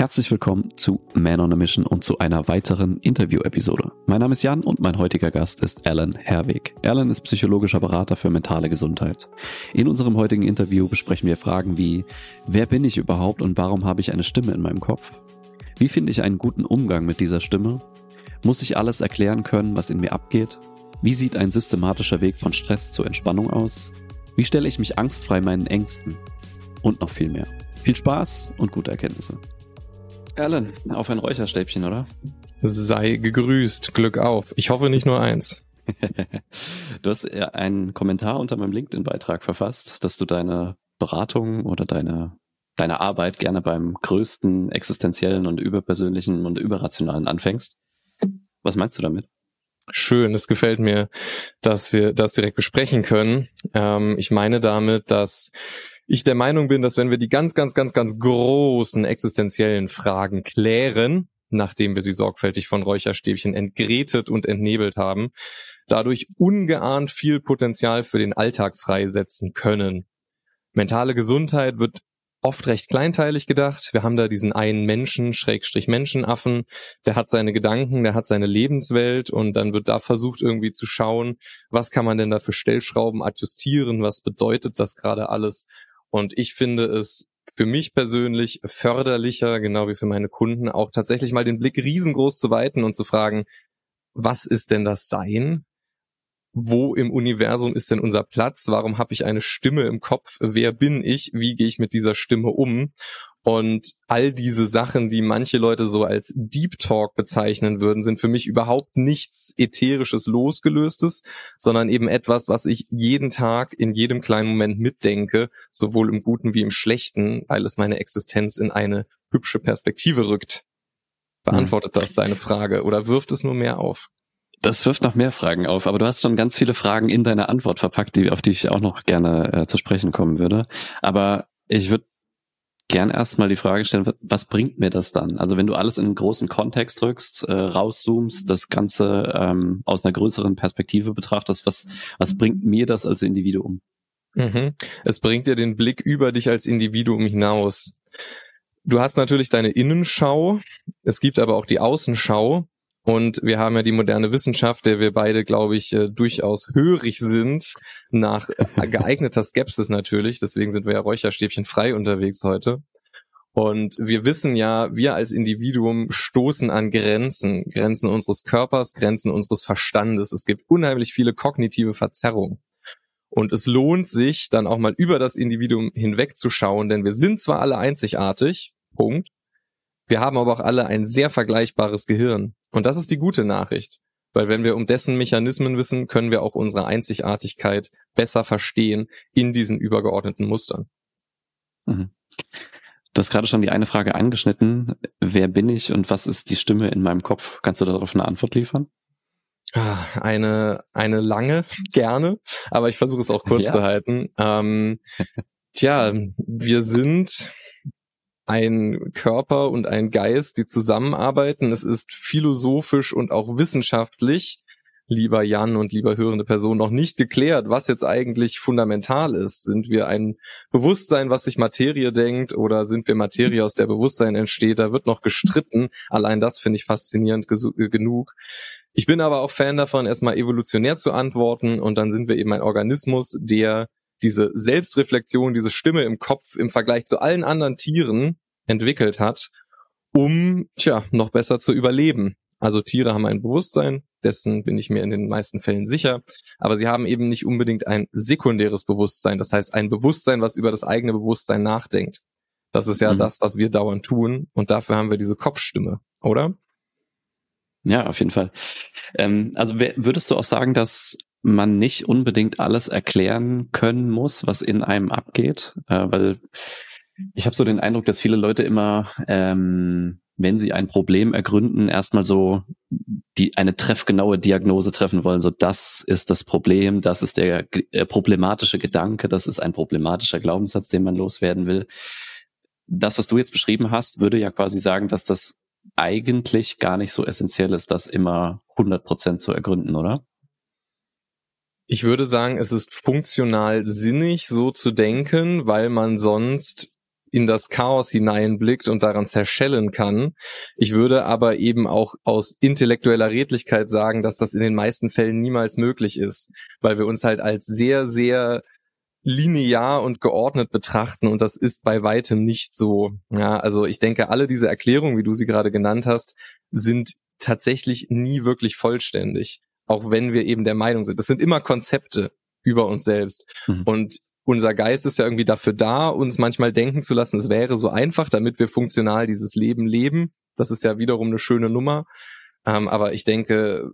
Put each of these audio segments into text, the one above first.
Herzlich willkommen zu Man on a Mission und zu einer weiteren Interview-Episode. Mein Name ist Jan und mein heutiger Gast ist Alan Herweg. Alan ist psychologischer Berater für mentale Gesundheit. In unserem heutigen Interview besprechen wir Fragen wie, wer bin ich überhaupt und warum habe ich eine Stimme in meinem Kopf? Wie finde ich einen guten Umgang mit dieser Stimme? Muss ich alles erklären können, was in mir abgeht? Wie sieht ein systematischer Weg von Stress zur Entspannung aus? Wie stelle ich mich angstfrei meinen Ängsten? Und noch viel mehr. Viel Spaß und gute Erkenntnisse. Alan, auf ein Räucherstäbchen, oder? Sei gegrüßt, Glück auf. Ich hoffe nicht nur eins. du hast einen Kommentar unter meinem LinkedIn-Beitrag verfasst, dass du deine Beratung oder deine, deine Arbeit gerne beim größten existenziellen und überpersönlichen und überrationalen anfängst. Was meinst du damit? Schön, es gefällt mir, dass wir das direkt besprechen können. Ähm, ich meine damit, dass ich der Meinung bin, dass wenn wir die ganz, ganz, ganz, ganz großen existenziellen Fragen klären, nachdem wir sie sorgfältig von Räucherstäbchen entgrätet und entnebelt haben, dadurch ungeahnt viel Potenzial für den Alltag freisetzen können. Mentale Gesundheit wird oft recht kleinteilig gedacht. Wir haben da diesen einen Menschen, Schrägstrich Menschenaffen, der hat seine Gedanken, der hat seine Lebenswelt und dann wird da versucht irgendwie zu schauen, was kann man denn da für Stellschrauben adjustieren, was bedeutet das gerade alles und ich finde es für mich persönlich förderlicher, genau wie für meine Kunden, auch tatsächlich mal den Blick riesengroß zu weiten und zu fragen, was ist denn das Sein? Wo im Universum ist denn unser Platz? Warum habe ich eine Stimme im Kopf? Wer bin ich? Wie gehe ich mit dieser Stimme um? Und all diese Sachen, die manche Leute so als Deep Talk bezeichnen würden, sind für mich überhaupt nichts ätherisches losgelöstes, sondern eben etwas, was ich jeden Tag in jedem kleinen Moment mitdenke, sowohl im Guten wie im Schlechten, weil es meine Existenz in eine hübsche Perspektive rückt. Beantwortet das deine Frage oder wirft es nur mehr auf? Das wirft noch mehr Fragen auf, aber du hast schon ganz viele Fragen in deine Antwort verpackt, die, auf die ich auch noch gerne äh, zu sprechen kommen würde. Aber ich würde gern erstmal die Frage stellen, was bringt mir das dann? Also wenn du alles in einen großen Kontext drückst, äh, rauszoomst, das Ganze ähm, aus einer größeren Perspektive betrachtest, was, was bringt mir das als Individuum? Mhm. Es bringt dir den Blick über dich als Individuum hinaus. Du hast natürlich deine Innenschau, es gibt aber auch die Außenschau und wir haben ja die moderne Wissenschaft, der wir beide, glaube ich, äh, durchaus hörig sind, nach geeigneter Skepsis natürlich. Deswegen sind wir ja Räucherstäbchen frei unterwegs heute. Und wir wissen ja, wir als Individuum stoßen an Grenzen, Grenzen unseres Körpers, Grenzen unseres Verstandes. Es gibt unheimlich viele kognitive Verzerrungen. Und es lohnt sich, dann auch mal über das Individuum hinwegzuschauen, denn wir sind zwar alle einzigartig, Punkt, wir haben aber auch alle ein sehr vergleichbares Gehirn. Und das ist die gute Nachricht. Weil wenn wir um dessen Mechanismen wissen, können wir auch unsere Einzigartigkeit besser verstehen in diesen übergeordneten Mustern. Mhm. Du hast gerade schon die eine Frage angeschnitten. Wer bin ich und was ist die Stimme in meinem Kopf? Kannst du darauf eine Antwort liefern? Ah, eine, eine lange, gerne, aber ich versuche es auch kurz ja. zu halten. Ähm, tja, wir sind ein Körper und ein Geist, die zusammenarbeiten. Es ist philosophisch und auch wissenschaftlich, lieber Jan und lieber hörende Person, noch nicht geklärt, was jetzt eigentlich fundamental ist. Sind wir ein Bewusstsein, was sich Materie denkt, oder sind wir Materie, aus der Bewusstsein entsteht? Da wird noch gestritten. Allein das finde ich faszinierend genug. Ich bin aber auch Fan davon, erstmal evolutionär zu antworten und dann sind wir eben ein Organismus, der diese Selbstreflexion, diese Stimme im Kopf im Vergleich zu allen anderen Tieren entwickelt hat, um, tja, noch besser zu überleben. Also Tiere haben ein Bewusstsein, dessen bin ich mir in den meisten Fällen sicher, aber sie haben eben nicht unbedingt ein sekundäres Bewusstsein, das heißt ein Bewusstsein, was über das eigene Bewusstsein nachdenkt. Das ist ja mhm. das, was wir dauernd tun und dafür haben wir diese Kopfstimme, oder? Ja, auf jeden Fall. Ähm, also würdest du auch sagen, dass man nicht unbedingt alles erklären können muss, was in einem abgeht, äh, weil ich habe so den Eindruck, dass viele Leute immer, ähm, wenn sie ein Problem ergründen, erstmal so die eine treffgenaue Diagnose treffen wollen. So, das ist das Problem, das ist der äh, problematische Gedanke, das ist ein problematischer Glaubenssatz, den man loswerden will. Das, was du jetzt beschrieben hast, würde ja quasi sagen, dass das eigentlich gar nicht so essentiell ist, das immer 100 Prozent zu ergründen, oder? Ich würde sagen, es ist funktional sinnig, so zu denken, weil man sonst in das Chaos hineinblickt und daran zerschellen kann. Ich würde aber eben auch aus intellektueller Redlichkeit sagen, dass das in den meisten Fällen niemals möglich ist, weil wir uns halt als sehr, sehr linear und geordnet betrachten und das ist bei weitem nicht so. Ja, also ich denke, alle diese Erklärungen, wie du sie gerade genannt hast, sind tatsächlich nie wirklich vollständig, auch wenn wir eben der Meinung sind. Das sind immer Konzepte über uns selbst mhm. und unser Geist ist ja irgendwie dafür da, uns manchmal denken zu lassen, es wäre so einfach, damit wir funktional dieses Leben leben. Das ist ja wiederum eine schöne Nummer. Ähm, aber ich denke,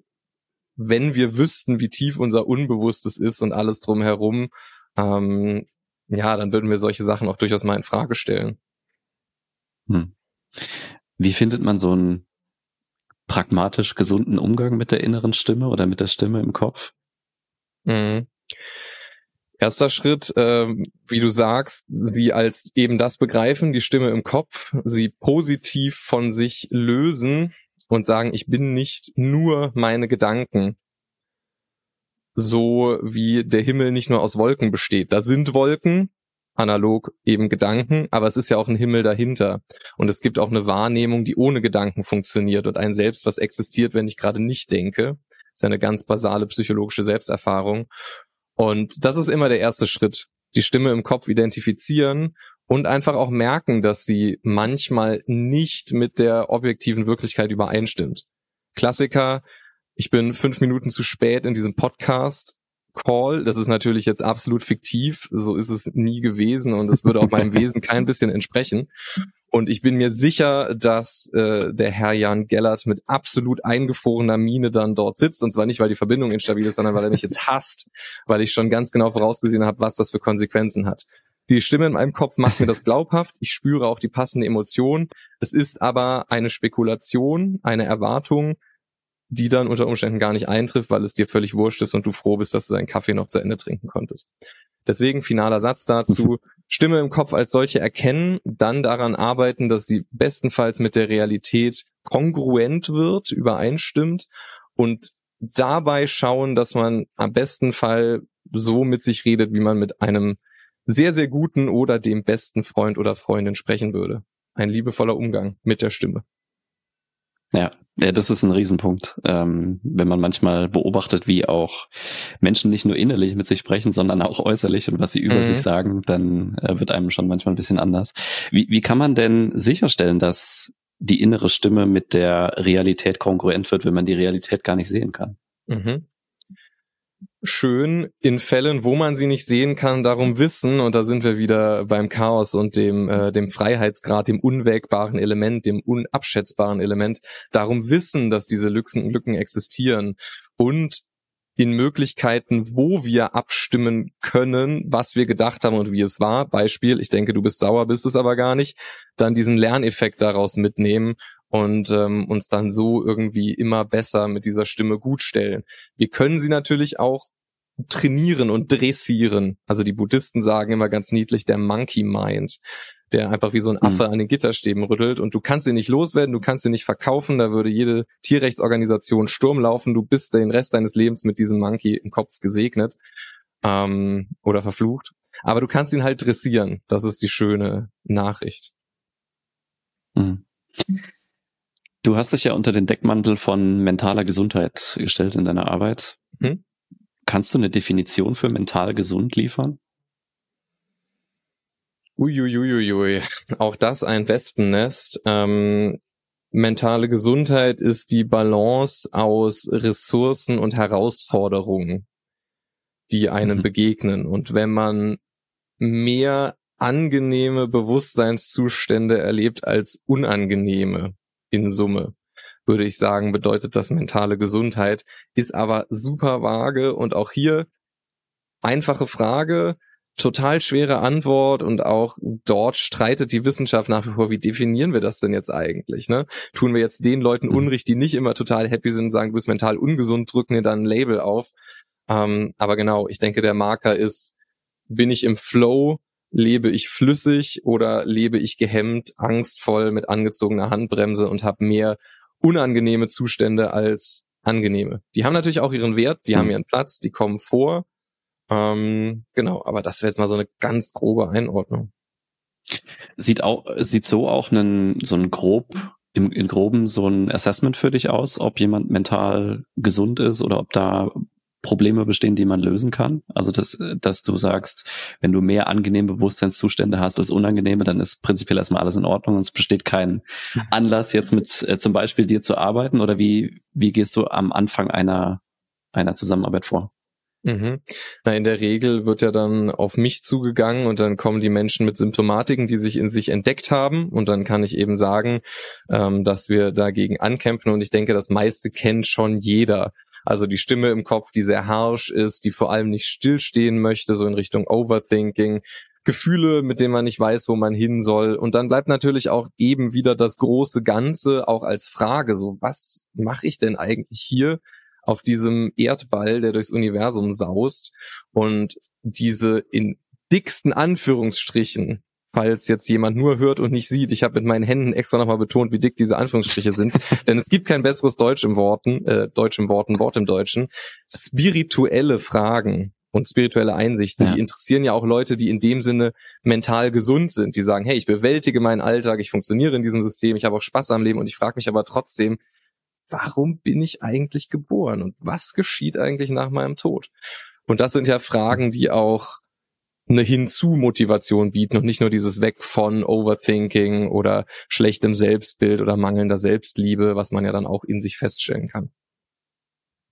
wenn wir wüssten, wie tief unser Unbewusstes ist und alles drumherum, ähm, ja, dann würden wir solche Sachen auch durchaus mal in Frage stellen. Hm. Wie findet man so einen pragmatisch gesunden Umgang mit der inneren Stimme oder mit der Stimme im Kopf? Mhm. Erster Schritt, äh, wie du sagst, sie als eben das begreifen, die Stimme im Kopf, sie positiv von sich lösen und sagen, ich bin nicht nur meine Gedanken. So wie der Himmel nicht nur aus Wolken besteht. Da sind Wolken, analog eben Gedanken, aber es ist ja auch ein Himmel dahinter. Und es gibt auch eine Wahrnehmung, die ohne Gedanken funktioniert und ein Selbst, was existiert, wenn ich gerade nicht denke. Das ist eine ganz basale psychologische Selbsterfahrung. Und das ist immer der erste Schritt. Die Stimme im Kopf identifizieren und einfach auch merken, dass sie manchmal nicht mit der objektiven Wirklichkeit übereinstimmt. Klassiker, ich bin fünf Minuten zu spät in diesem Podcast. Call, das ist natürlich jetzt absolut fiktiv, so ist es nie gewesen und es würde auch meinem Wesen kein bisschen entsprechen. Und ich bin mir sicher, dass äh, der Herr Jan Gellert mit absolut eingefrorener Miene dann dort sitzt. Und zwar nicht, weil die Verbindung instabil ist, sondern weil er mich jetzt hasst, weil ich schon ganz genau vorausgesehen habe, was das für Konsequenzen hat. Die Stimme in meinem Kopf macht mir das glaubhaft. Ich spüre auch die passende Emotion. Es ist aber eine Spekulation, eine Erwartung, die dann unter Umständen gar nicht eintrifft, weil es dir völlig wurscht ist und du froh bist, dass du deinen Kaffee noch zu Ende trinken konntest. Deswegen finaler Satz dazu. Stimme im Kopf als solche erkennen, dann daran arbeiten, dass sie bestenfalls mit der Realität kongruent wird, übereinstimmt und dabei schauen, dass man am besten Fall so mit sich redet, wie man mit einem sehr, sehr guten oder dem besten Freund oder Freundin sprechen würde. Ein liebevoller Umgang mit der Stimme. Ja, ja, das ist ein Riesenpunkt. Ähm, wenn man manchmal beobachtet, wie auch Menschen nicht nur innerlich mit sich sprechen, sondern auch äußerlich und was sie über mhm. sich sagen, dann äh, wird einem schon manchmal ein bisschen anders. Wie, wie kann man denn sicherstellen, dass die innere Stimme mit der Realität kongruent wird, wenn man die Realität gar nicht sehen kann? Mhm schön in Fällen, wo man sie nicht sehen kann, darum wissen, und da sind wir wieder beim Chaos und dem, äh, dem Freiheitsgrad, dem unwägbaren Element, dem unabschätzbaren Element, darum wissen, dass diese Lücken, Lücken existieren und in Möglichkeiten, wo wir abstimmen können, was wir gedacht haben und wie es war. Beispiel, ich denke, du bist sauer, bist es aber gar nicht. Dann diesen Lerneffekt daraus mitnehmen und ähm, uns dann so irgendwie immer besser mit dieser Stimme gut stellen. Wir können sie natürlich auch trainieren und dressieren. Also die Buddhisten sagen immer ganz niedlich der Monkey Mind, der einfach wie so ein Affe mhm. an den Gitterstäben rüttelt und du kannst ihn nicht loswerden, du kannst ihn nicht verkaufen, da würde jede Tierrechtsorganisation Sturm laufen, du bist den Rest deines Lebens mit diesem Monkey im Kopf gesegnet ähm, oder verflucht. Aber du kannst ihn halt dressieren, das ist die schöne Nachricht. Mhm. Du hast dich ja unter den Deckmantel von mentaler Gesundheit gestellt in deiner Arbeit. Hm? Kannst du eine Definition für mental gesund liefern? Uiuiuiui, auch das ein Wespennest. Ähm, mentale Gesundheit ist die Balance aus Ressourcen und Herausforderungen, die einem mhm. begegnen. Und wenn man mehr angenehme Bewusstseinszustände erlebt als unangenehme, in Summe, würde ich sagen, bedeutet das mentale Gesundheit, ist aber super vage und auch hier einfache Frage, total schwere Antwort und auch dort streitet die Wissenschaft nach wie vor, wie definieren wir das denn jetzt eigentlich? Ne? Tun wir jetzt den Leuten mhm. Unrecht, die nicht immer total happy sind und sagen, du bist mental ungesund, drücken dir dann ein Label auf. Ähm, aber genau, ich denke, der Marker ist, bin ich im Flow, lebe ich flüssig oder lebe ich gehemmt, angstvoll mit angezogener Handbremse und habe mehr unangenehme Zustände als angenehme. Die haben natürlich auch ihren Wert, die mhm. haben ihren Platz, die kommen vor. Ähm, genau, aber das wäre jetzt mal so eine ganz grobe Einordnung. Sieht auch, sieht so auch einen, so ein grob, im, in groben so ein Assessment für dich aus, ob jemand mental gesund ist oder ob da Probleme bestehen, die man lösen kann. Also dass, dass du sagst, wenn du mehr angenehme Bewusstseinszustände hast als unangenehme, dann ist prinzipiell erstmal alles in Ordnung und es besteht kein mhm. Anlass, jetzt mit äh, zum Beispiel dir zu arbeiten oder wie, wie gehst du am Anfang einer, einer Zusammenarbeit vor? Mhm. Na, in der Regel wird ja dann auf mich zugegangen und dann kommen die Menschen mit Symptomatiken, die sich in sich entdeckt haben und dann kann ich eben sagen, ähm, dass wir dagegen ankämpfen und ich denke, das meiste kennt schon jeder. Also die Stimme im Kopf, die sehr harsh ist, die vor allem nicht stillstehen möchte, so in Richtung Overthinking, Gefühle, mit denen man nicht weiß, wo man hin soll. Und dann bleibt natürlich auch eben wieder das große Ganze auch als Frage, so was mache ich denn eigentlich hier auf diesem Erdball, der durchs Universum saust? Und diese in dicksten Anführungsstrichen falls jetzt jemand nur hört und nicht sieht. Ich habe mit meinen Händen extra nochmal betont, wie dick diese Anführungsstriche sind. Denn es gibt kein besseres Deutsch im Worten, äh, Deutsch im Worten, Wort im Deutschen. Spirituelle Fragen und spirituelle Einsichten, ja. die interessieren ja auch Leute, die in dem Sinne mental gesund sind, die sagen, hey, ich bewältige meinen Alltag, ich funktioniere in diesem System, ich habe auch Spaß am Leben und ich frage mich aber trotzdem, warum bin ich eigentlich geboren und was geschieht eigentlich nach meinem Tod? Und das sind ja Fragen, die auch eine Hinzu-Motivation bieten und nicht nur dieses Weg von Overthinking oder schlechtem Selbstbild oder mangelnder Selbstliebe, was man ja dann auch in sich feststellen kann.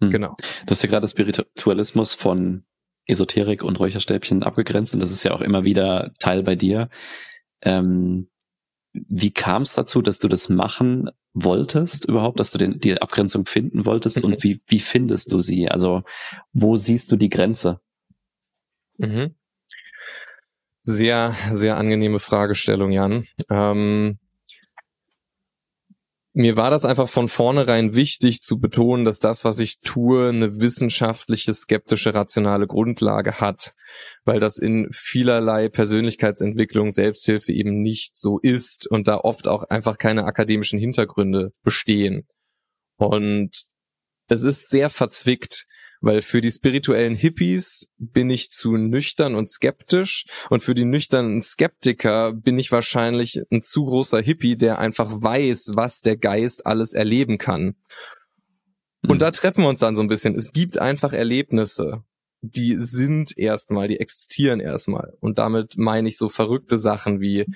Hm. Genau. Du hast ja gerade Spiritualismus von Esoterik und Räucherstäbchen abgegrenzt und das ist ja auch immer wieder Teil bei dir. Ähm, wie kam es dazu, dass du das machen wolltest überhaupt, dass du den, die Abgrenzung finden wolltest mhm. und wie, wie findest du sie? Also wo siehst du die Grenze? Mhm. Sehr, sehr angenehme Fragestellung, Jan. Ähm, mir war das einfach von vornherein wichtig zu betonen, dass das, was ich tue, eine wissenschaftliche, skeptische, rationale Grundlage hat, weil das in vielerlei Persönlichkeitsentwicklung, Selbsthilfe eben nicht so ist und da oft auch einfach keine akademischen Hintergründe bestehen. Und es ist sehr verzwickt weil für die spirituellen Hippies bin ich zu nüchtern und skeptisch und für die nüchternen Skeptiker bin ich wahrscheinlich ein zu großer Hippie, der einfach weiß, was der Geist alles erleben kann. Und mhm. da treffen wir uns dann so ein bisschen. Es gibt einfach Erlebnisse, die sind erstmal, die existieren erstmal. Und damit meine ich so verrückte Sachen wie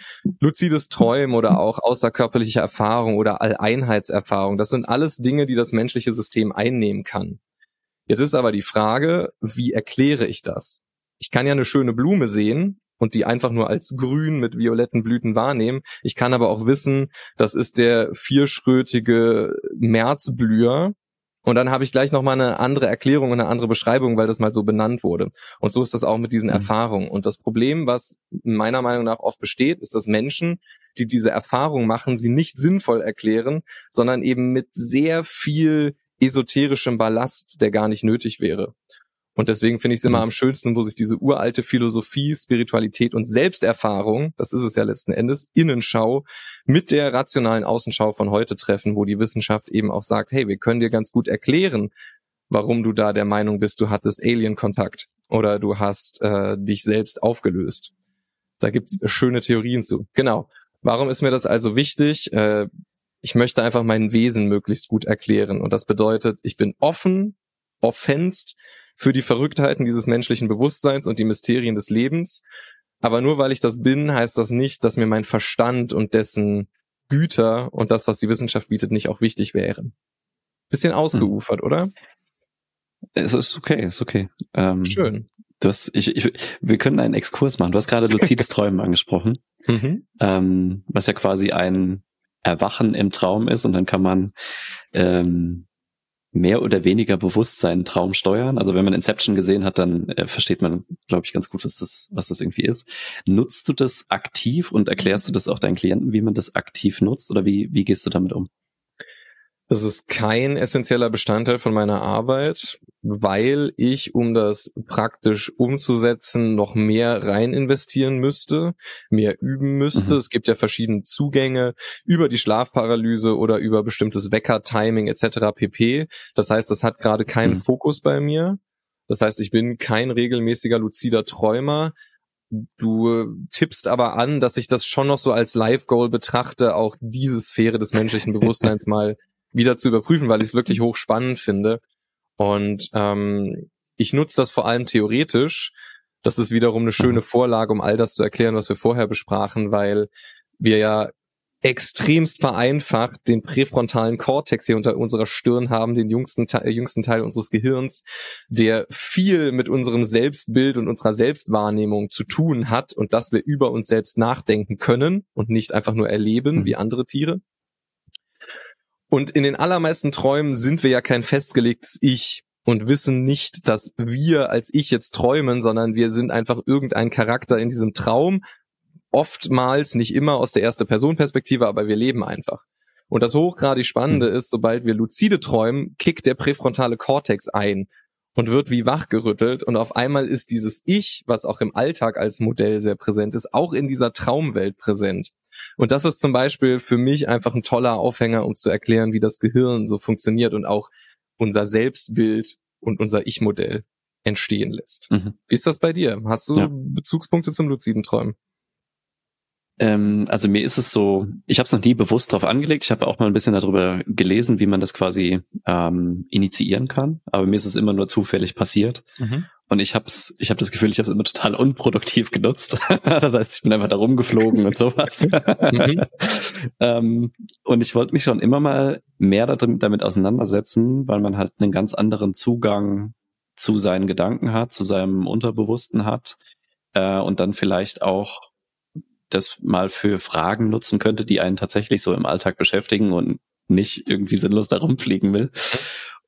luzides Träumen oder auch außerkörperliche Erfahrung oder Alleinheitserfahrung. Das sind alles Dinge, die das menschliche System einnehmen kann. Jetzt ist aber die Frage, wie erkläre ich das? Ich kann ja eine schöne Blume sehen und die einfach nur als grün mit violetten Blüten wahrnehmen. Ich kann aber auch wissen, das ist der vierschrötige Märzblüher. Und dann habe ich gleich nochmal eine andere Erklärung und eine andere Beschreibung, weil das mal so benannt wurde. Und so ist das auch mit diesen mhm. Erfahrungen. Und das Problem, was meiner Meinung nach oft besteht, ist, dass Menschen, die diese Erfahrung machen, sie nicht sinnvoll erklären, sondern eben mit sehr viel esoterischem Ballast, der gar nicht nötig wäre. Und deswegen finde ich es immer mhm. am schönsten, wo sich diese uralte Philosophie, Spiritualität und Selbsterfahrung, das ist es ja letzten Endes, Innenschau mit der rationalen Außenschau von heute treffen, wo die Wissenschaft eben auch sagt, hey, wir können dir ganz gut erklären, warum du da der Meinung bist, du hattest Alien-Kontakt oder du hast äh, dich selbst aufgelöst. Da gibt's schöne Theorien zu. Genau. Warum ist mir das also wichtig? Äh, ich möchte einfach mein Wesen möglichst gut erklären. Und das bedeutet, ich bin offen, offenst für die Verrücktheiten dieses menschlichen Bewusstseins und die Mysterien des Lebens. Aber nur weil ich das bin, heißt das nicht, dass mir mein Verstand und dessen Güter und das, was die Wissenschaft bietet, nicht auch wichtig wären. Bisschen hm. ausgeufert, hm. oder? Es ist okay, ist okay. Ähm, Schön. Du hast, ich, ich, wir können einen Exkurs machen. Du hast gerade luzides Träumen angesprochen, mhm. ähm, was ja quasi ein Erwachen im Traum ist und dann kann man ähm, mehr oder weniger bewusst seinen Traum steuern. Also wenn man Inception gesehen hat, dann äh, versteht man, glaube ich, ganz gut, was das, was das irgendwie ist. Nutzt du das aktiv und erklärst du das auch deinen Klienten, wie man das aktiv nutzt oder wie, wie gehst du damit um? Das ist kein essentieller Bestandteil von meiner Arbeit, weil ich, um das praktisch umzusetzen, noch mehr rein investieren müsste, mehr üben müsste. Mhm. Es gibt ja verschiedene Zugänge über die Schlafparalyse oder über bestimmtes Wecker-Timing etc. pp. Das heißt, das hat gerade keinen mhm. Fokus bei mir. Das heißt, ich bin kein regelmäßiger luzider Träumer, Du tippst aber an, dass ich das schon noch so als Live-Goal betrachte, auch diese Sphäre des menschlichen Bewusstseins mal wieder zu überprüfen, weil ich es wirklich hochspannend finde. Und ähm, ich nutze das vor allem theoretisch. Das ist wiederum eine schöne Vorlage, um all das zu erklären, was wir vorher besprachen, weil wir ja extremst vereinfacht den präfrontalen Kortex hier unter unserer Stirn haben, den jüngsten, äh, jüngsten Teil unseres Gehirns, der viel mit unserem Selbstbild und unserer Selbstwahrnehmung zu tun hat und dass wir über uns selbst nachdenken können und nicht einfach nur erleben mhm. wie andere Tiere. Und in den allermeisten Träumen sind wir ja kein festgelegtes Ich und wissen nicht, dass wir als Ich jetzt träumen, sondern wir sind einfach irgendein Charakter in diesem Traum, oftmals, nicht immer aus der erste Person Perspektive, aber wir leben einfach. Und das hochgradig Spannende mhm. ist, sobald wir lucide träumen, kickt der präfrontale Kortex ein und wird wie wachgerüttelt und auf einmal ist dieses Ich, was auch im Alltag als Modell sehr präsent ist, auch in dieser Traumwelt präsent. Und das ist zum Beispiel für mich einfach ein toller Aufhänger, um zu erklären, wie das Gehirn so funktioniert und auch unser Selbstbild und unser Ich-Modell entstehen lässt. Mhm. Wie ist das bei dir? Hast du ja. Bezugspunkte zum luziden Träumen? Ähm, also mir ist es so, ich habe es noch nie bewusst drauf angelegt. Ich habe auch mal ein bisschen darüber gelesen, wie man das quasi ähm, initiieren kann. Aber mir ist es immer nur zufällig passiert. Mhm. Und ich habe ich hab das Gefühl, ich habe es immer total unproduktiv genutzt. das heißt, ich bin einfach da rumgeflogen und sowas. mhm. ähm, und ich wollte mich schon immer mal mehr damit auseinandersetzen, weil man halt einen ganz anderen Zugang zu seinen Gedanken hat, zu seinem Unterbewussten hat äh, und dann vielleicht auch das mal für Fragen nutzen könnte, die einen tatsächlich so im Alltag beschäftigen und nicht irgendwie sinnlos da rumfliegen will.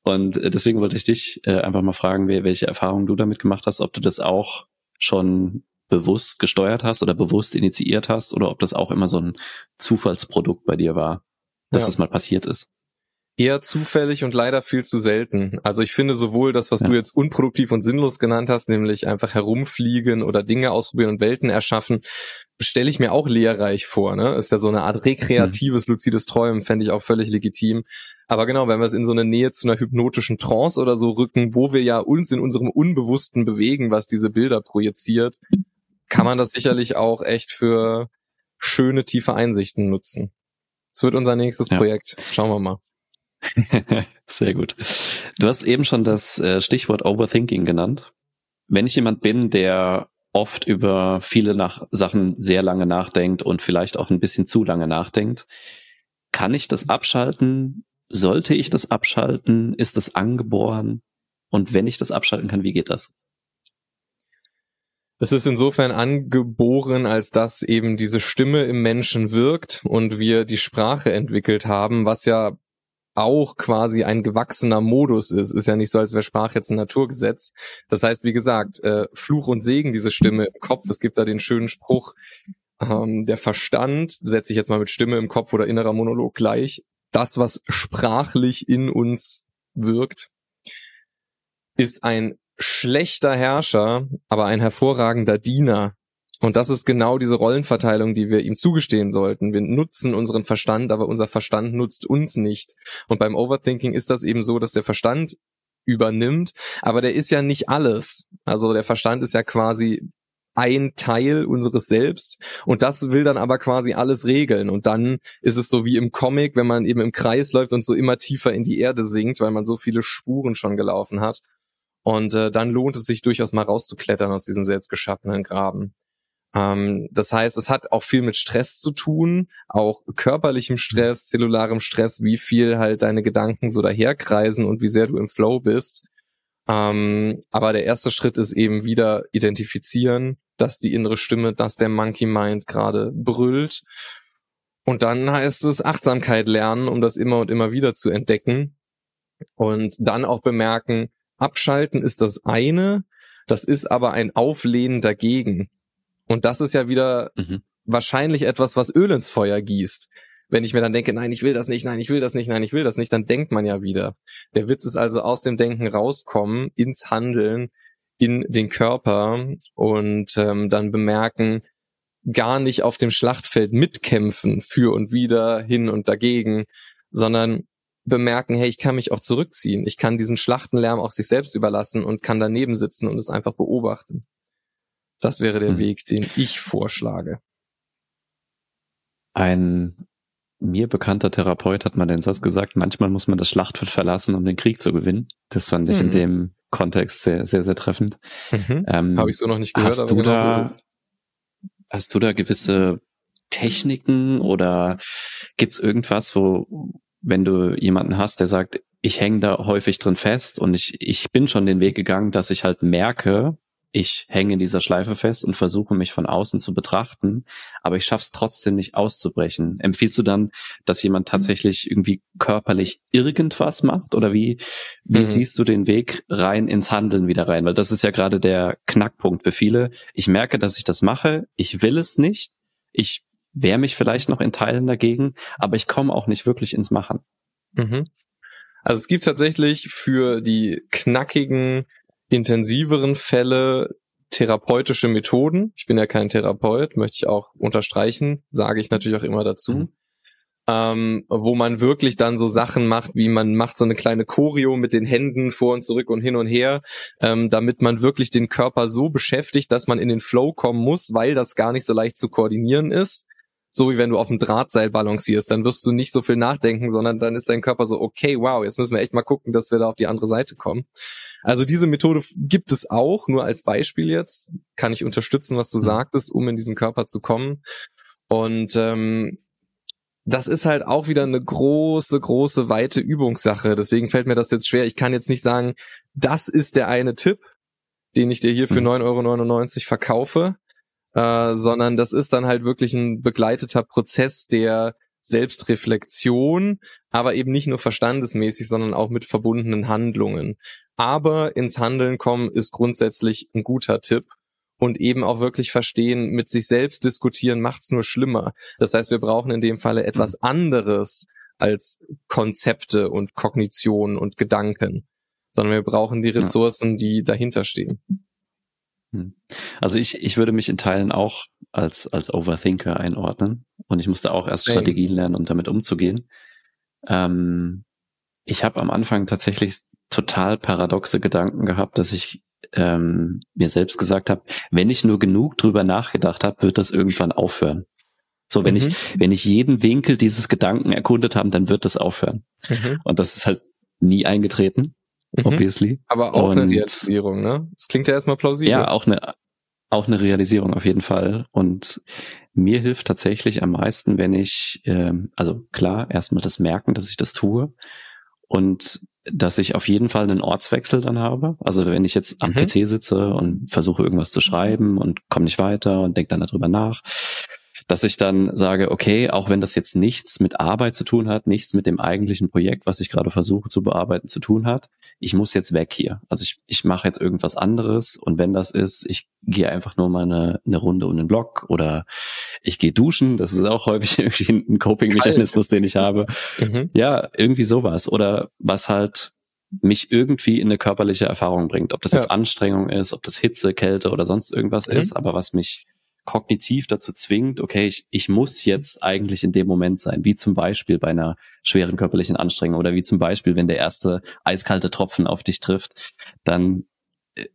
Und äh, deswegen wollte ich dich äh, einfach mal fragen, welche Erfahrungen du damit gemacht hast, ob du das auch schon bewusst gesteuert hast oder bewusst initiiert hast oder ob das auch immer so ein Zufallsprodukt bei dir war, dass ja. das mal passiert ist eher zufällig und leider viel zu selten. Also ich finde sowohl das, was ja. du jetzt unproduktiv und sinnlos genannt hast, nämlich einfach herumfliegen oder Dinge ausprobieren und Welten erschaffen, stelle ich mir auch lehrreich vor. Ne? Ist ja so eine Art rekreatives, mhm. luzides Träumen, fände ich auch völlig legitim. Aber genau, wenn wir es in so eine Nähe zu einer hypnotischen Trance oder so rücken, wo wir ja uns in unserem Unbewussten bewegen, was diese Bilder projiziert, kann man das sicherlich auch echt für schöne, tiefe Einsichten nutzen. Das wird unser nächstes ja. Projekt. Schauen wir mal. Sehr gut. Du hast eben schon das äh, Stichwort Overthinking genannt. Wenn ich jemand bin, der oft über viele nach Sachen sehr lange nachdenkt und vielleicht auch ein bisschen zu lange nachdenkt, kann ich das abschalten? Sollte ich das abschalten? Ist das angeboren? Und wenn ich das abschalten kann, wie geht das? Es ist insofern angeboren, als dass eben diese Stimme im Menschen wirkt und wir die Sprache entwickelt haben, was ja auch quasi ein gewachsener Modus ist. Ist ja nicht so, als wäre Sprache jetzt ein Naturgesetz. Das heißt, wie gesagt, äh, Fluch und Segen, diese Stimme im Kopf. Es gibt da den schönen Spruch, ähm, der Verstand, setze ich jetzt mal mit Stimme im Kopf oder innerer Monolog gleich, das, was sprachlich in uns wirkt, ist ein schlechter Herrscher, aber ein hervorragender Diener und das ist genau diese Rollenverteilung, die wir ihm zugestehen sollten. Wir nutzen unseren Verstand, aber unser Verstand nutzt uns nicht. Und beim Overthinking ist das eben so, dass der Verstand übernimmt, aber der ist ja nicht alles. Also der Verstand ist ja quasi ein Teil unseres Selbst und das will dann aber quasi alles regeln und dann ist es so wie im Comic, wenn man eben im Kreis läuft und so immer tiefer in die Erde sinkt, weil man so viele Spuren schon gelaufen hat und äh, dann lohnt es sich durchaus mal rauszuklettern aus diesem selbstgeschaffenen Graben. Ähm, das heißt, es hat auch viel mit Stress zu tun, auch körperlichem Stress, zellularem Stress, wie viel halt deine Gedanken so daherkreisen und wie sehr du im Flow bist. Ähm, aber der erste Schritt ist eben wieder identifizieren, dass die innere Stimme, dass der Monkey Mind gerade brüllt. Und dann heißt es Achtsamkeit lernen, um das immer und immer wieder zu entdecken. Und dann auch bemerken, abschalten ist das eine, das ist aber ein Auflehnen dagegen. Und das ist ja wieder mhm. wahrscheinlich etwas, was Öl ins Feuer gießt. Wenn ich mir dann denke, nein, ich will das nicht, nein, ich will das nicht, nein, ich will das nicht, dann denkt man ja wieder. Der Witz ist also aus dem Denken rauskommen, ins Handeln, in den Körper und ähm, dann bemerken, gar nicht auf dem Schlachtfeld mitkämpfen, für und wieder, hin und dagegen, sondern bemerken, hey, ich kann mich auch zurückziehen. Ich kann diesen Schlachtenlärm auch sich selbst überlassen und kann daneben sitzen und es einfach beobachten Das wäre der hm. Weg, den ich vorschlage. Ein mir bekannter Therapeut hat mal den Satz gesagt, manchmal muss man das Schlachtfeld verlassen, um den Krieg zu gewinnen. Das fand ich mhm. in dem Kontext sehr, sehr, sehr treffend. Mhm. Ähm, Habe ich so noch nicht gehört. Hast du genau da, so hast du da gewisse Techniken oder gibt's irgendwas, wo, wenn du jemanden hast, der sagt, ich hänge da häufig drin fest und ich, ich bin schon den Weg gegangen, dass ich halt merke, ich hänge in dieser Schleife fest und versuche mich von außen zu betrachten, aber ich schaffe es trotzdem nicht auszubrechen. Empfiehlst du dann, dass jemand mhm. tatsächlich irgendwie körperlich irgendwas macht oder wie, wie mhm. siehst du den Weg rein ins Handeln wieder rein? Weil das ist ja gerade der Knackpunkt für viele. Ich merke, dass ich das mache, ich will es nicht, ich wehre mich vielleicht noch in Teilen dagegen, aber ich komme auch nicht wirklich ins Machen. Mhm. Also es gibt tatsächlich für die knackigen intensiveren Fälle therapeutische Methoden. Ich bin ja kein Therapeut, möchte ich auch unterstreichen, sage ich natürlich auch immer dazu. Mhm. Ähm, wo man wirklich dann so Sachen macht, wie man macht so eine kleine Choreo mit den Händen vor und zurück und hin und her, ähm, damit man wirklich den Körper so beschäftigt, dass man in den Flow kommen muss, weil das gar nicht so leicht zu koordinieren ist. So wie wenn du auf dem Drahtseil balancierst, dann wirst du nicht so viel nachdenken, sondern dann ist dein Körper so, okay, wow, jetzt müssen wir echt mal gucken, dass wir da auf die andere Seite kommen. Also diese Methode gibt es auch, nur als Beispiel jetzt. Kann ich unterstützen, was du mhm. sagtest, um in diesen Körper zu kommen. Und ähm, das ist halt auch wieder eine große, große, weite Übungssache. Deswegen fällt mir das jetzt schwer. Ich kann jetzt nicht sagen, das ist der eine Tipp, den ich dir hier für 9,99 mhm. Euro verkaufe, äh, sondern das ist dann halt wirklich ein begleiteter Prozess, der Selbstreflexion, aber eben nicht nur verstandesmäßig, sondern auch mit verbundenen Handlungen. Aber ins Handeln kommen ist grundsätzlich ein guter Tipp und eben auch wirklich verstehen, mit sich selbst diskutieren macht's nur schlimmer. Das heißt, wir brauchen in dem Falle etwas mhm. anderes als Konzepte und Kognition und Gedanken, sondern wir brauchen die Ressourcen, die dahinter stehen. Hm. Also ich, ich würde mich in Teilen auch als, als Overthinker einordnen und ich musste auch erst Same. Strategien lernen, um damit umzugehen. Ähm, ich habe am Anfang tatsächlich total paradoxe Gedanken gehabt, dass ich ähm, mir selbst gesagt habe, wenn ich nur genug drüber nachgedacht habe, wird das irgendwann aufhören. So, wenn mhm. ich, wenn ich jeden Winkel dieses Gedanken erkundet habe, dann wird das aufhören. Mhm. Und das ist halt nie eingetreten mhm. obviously. Aber auch und, eine Realisierung, ne? Das klingt ja erstmal plausibel. Ja, auch eine, auch eine Realisierung auf jeden Fall. Und mir hilft tatsächlich am meisten, wenn ich, ähm, also klar, erstmal das Merken, dass ich das tue und dass ich auf jeden Fall einen Ortswechsel dann habe. Also wenn ich jetzt am mhm. PC sitze und versuche irgendwas zu schreiben und komme nicht weiter und denke dann darüber nach, dass ich dann sage, okay, auch wenn das jetzt nichts mit Arbeit zu tun hat, nichts mit dem eigentlichen Projekt, was ich gerade versuche zu bearbeiten, zu tun hat, ich muss jetzt weg hier. Also ich, ich mache jetzt irgendwas anderes und wenn das ist, ich gehe einfach nur mal eine, eine Runde um den Block oder ich gehe duschen, das ist auch häufig irgendwie ein Coping-Mechanismus, den ich habe. Mhm. Ja, irgendwie sowas. Oder was halt mich irgendwie in eine körperliche Erfahrung bringt. Ob das ja. jetzt Anstrengung ist, ob das Hitze, Kälte oder sonst irgendwas mhm. ist, aber was mich kognitiv dazu zwingt, okay, ich, ich muss jetzt eigentlich in dem Moment sein, wie zum Beispiel bei einer schweren körperlichen Anstrengung oder wie zum Beispiel, wenn der erste eiskalte Tropfen auf dich trifft, dann äh,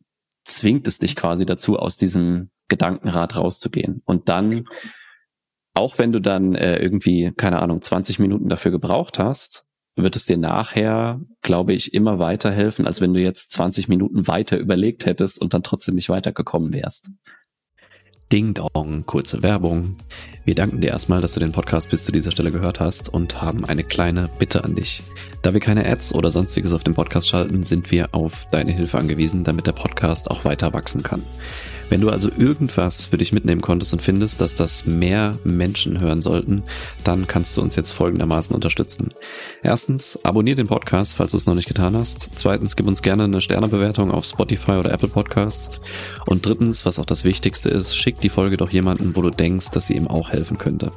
zwingt es dich quasi dazu, aus diesem Gedankenrad rauszugehen. Und dann, auch wenn du dann äh, irgendwie, keine Ahnung, 20 Minuten dafür gebraucht hast, wird es dir nachher, glaube ich, immer weiterhelfen, als wenn du jetzt 20 Minuten weiter überlegt hättest und dann trotzdem nicht weitergekommen wärst. Ding Dong, kurze Werbung. Wir danken dir erstmal, dass du den Podcast bis zu dieser Stelle gehört hast und haben eine kleine Bitte an dich. Da wir keine Ads oder sonstiges auf dem Podcast schalten, sind wir auf deine Hilfe angewiesen, damit der Podcast auch weiter wachsen kann. Wenn du also irgendwas für dich mitnehmen konntest und findest, dass das mehr Menschen hören sollten, dann kannst du uns jetzt folgendermaßen unterstützen. Erstens, abonniere den Podcast, falls du es noch nicht getan hast. Zweitens, gib uns gerne eine Sternebewertung auf Spotify oder Apple Podcasts. Und drittens, was auch das Wichtigste ist, schick die Folge doch jemanden, wo du denkst, dass sie ihm auch helfen könnte.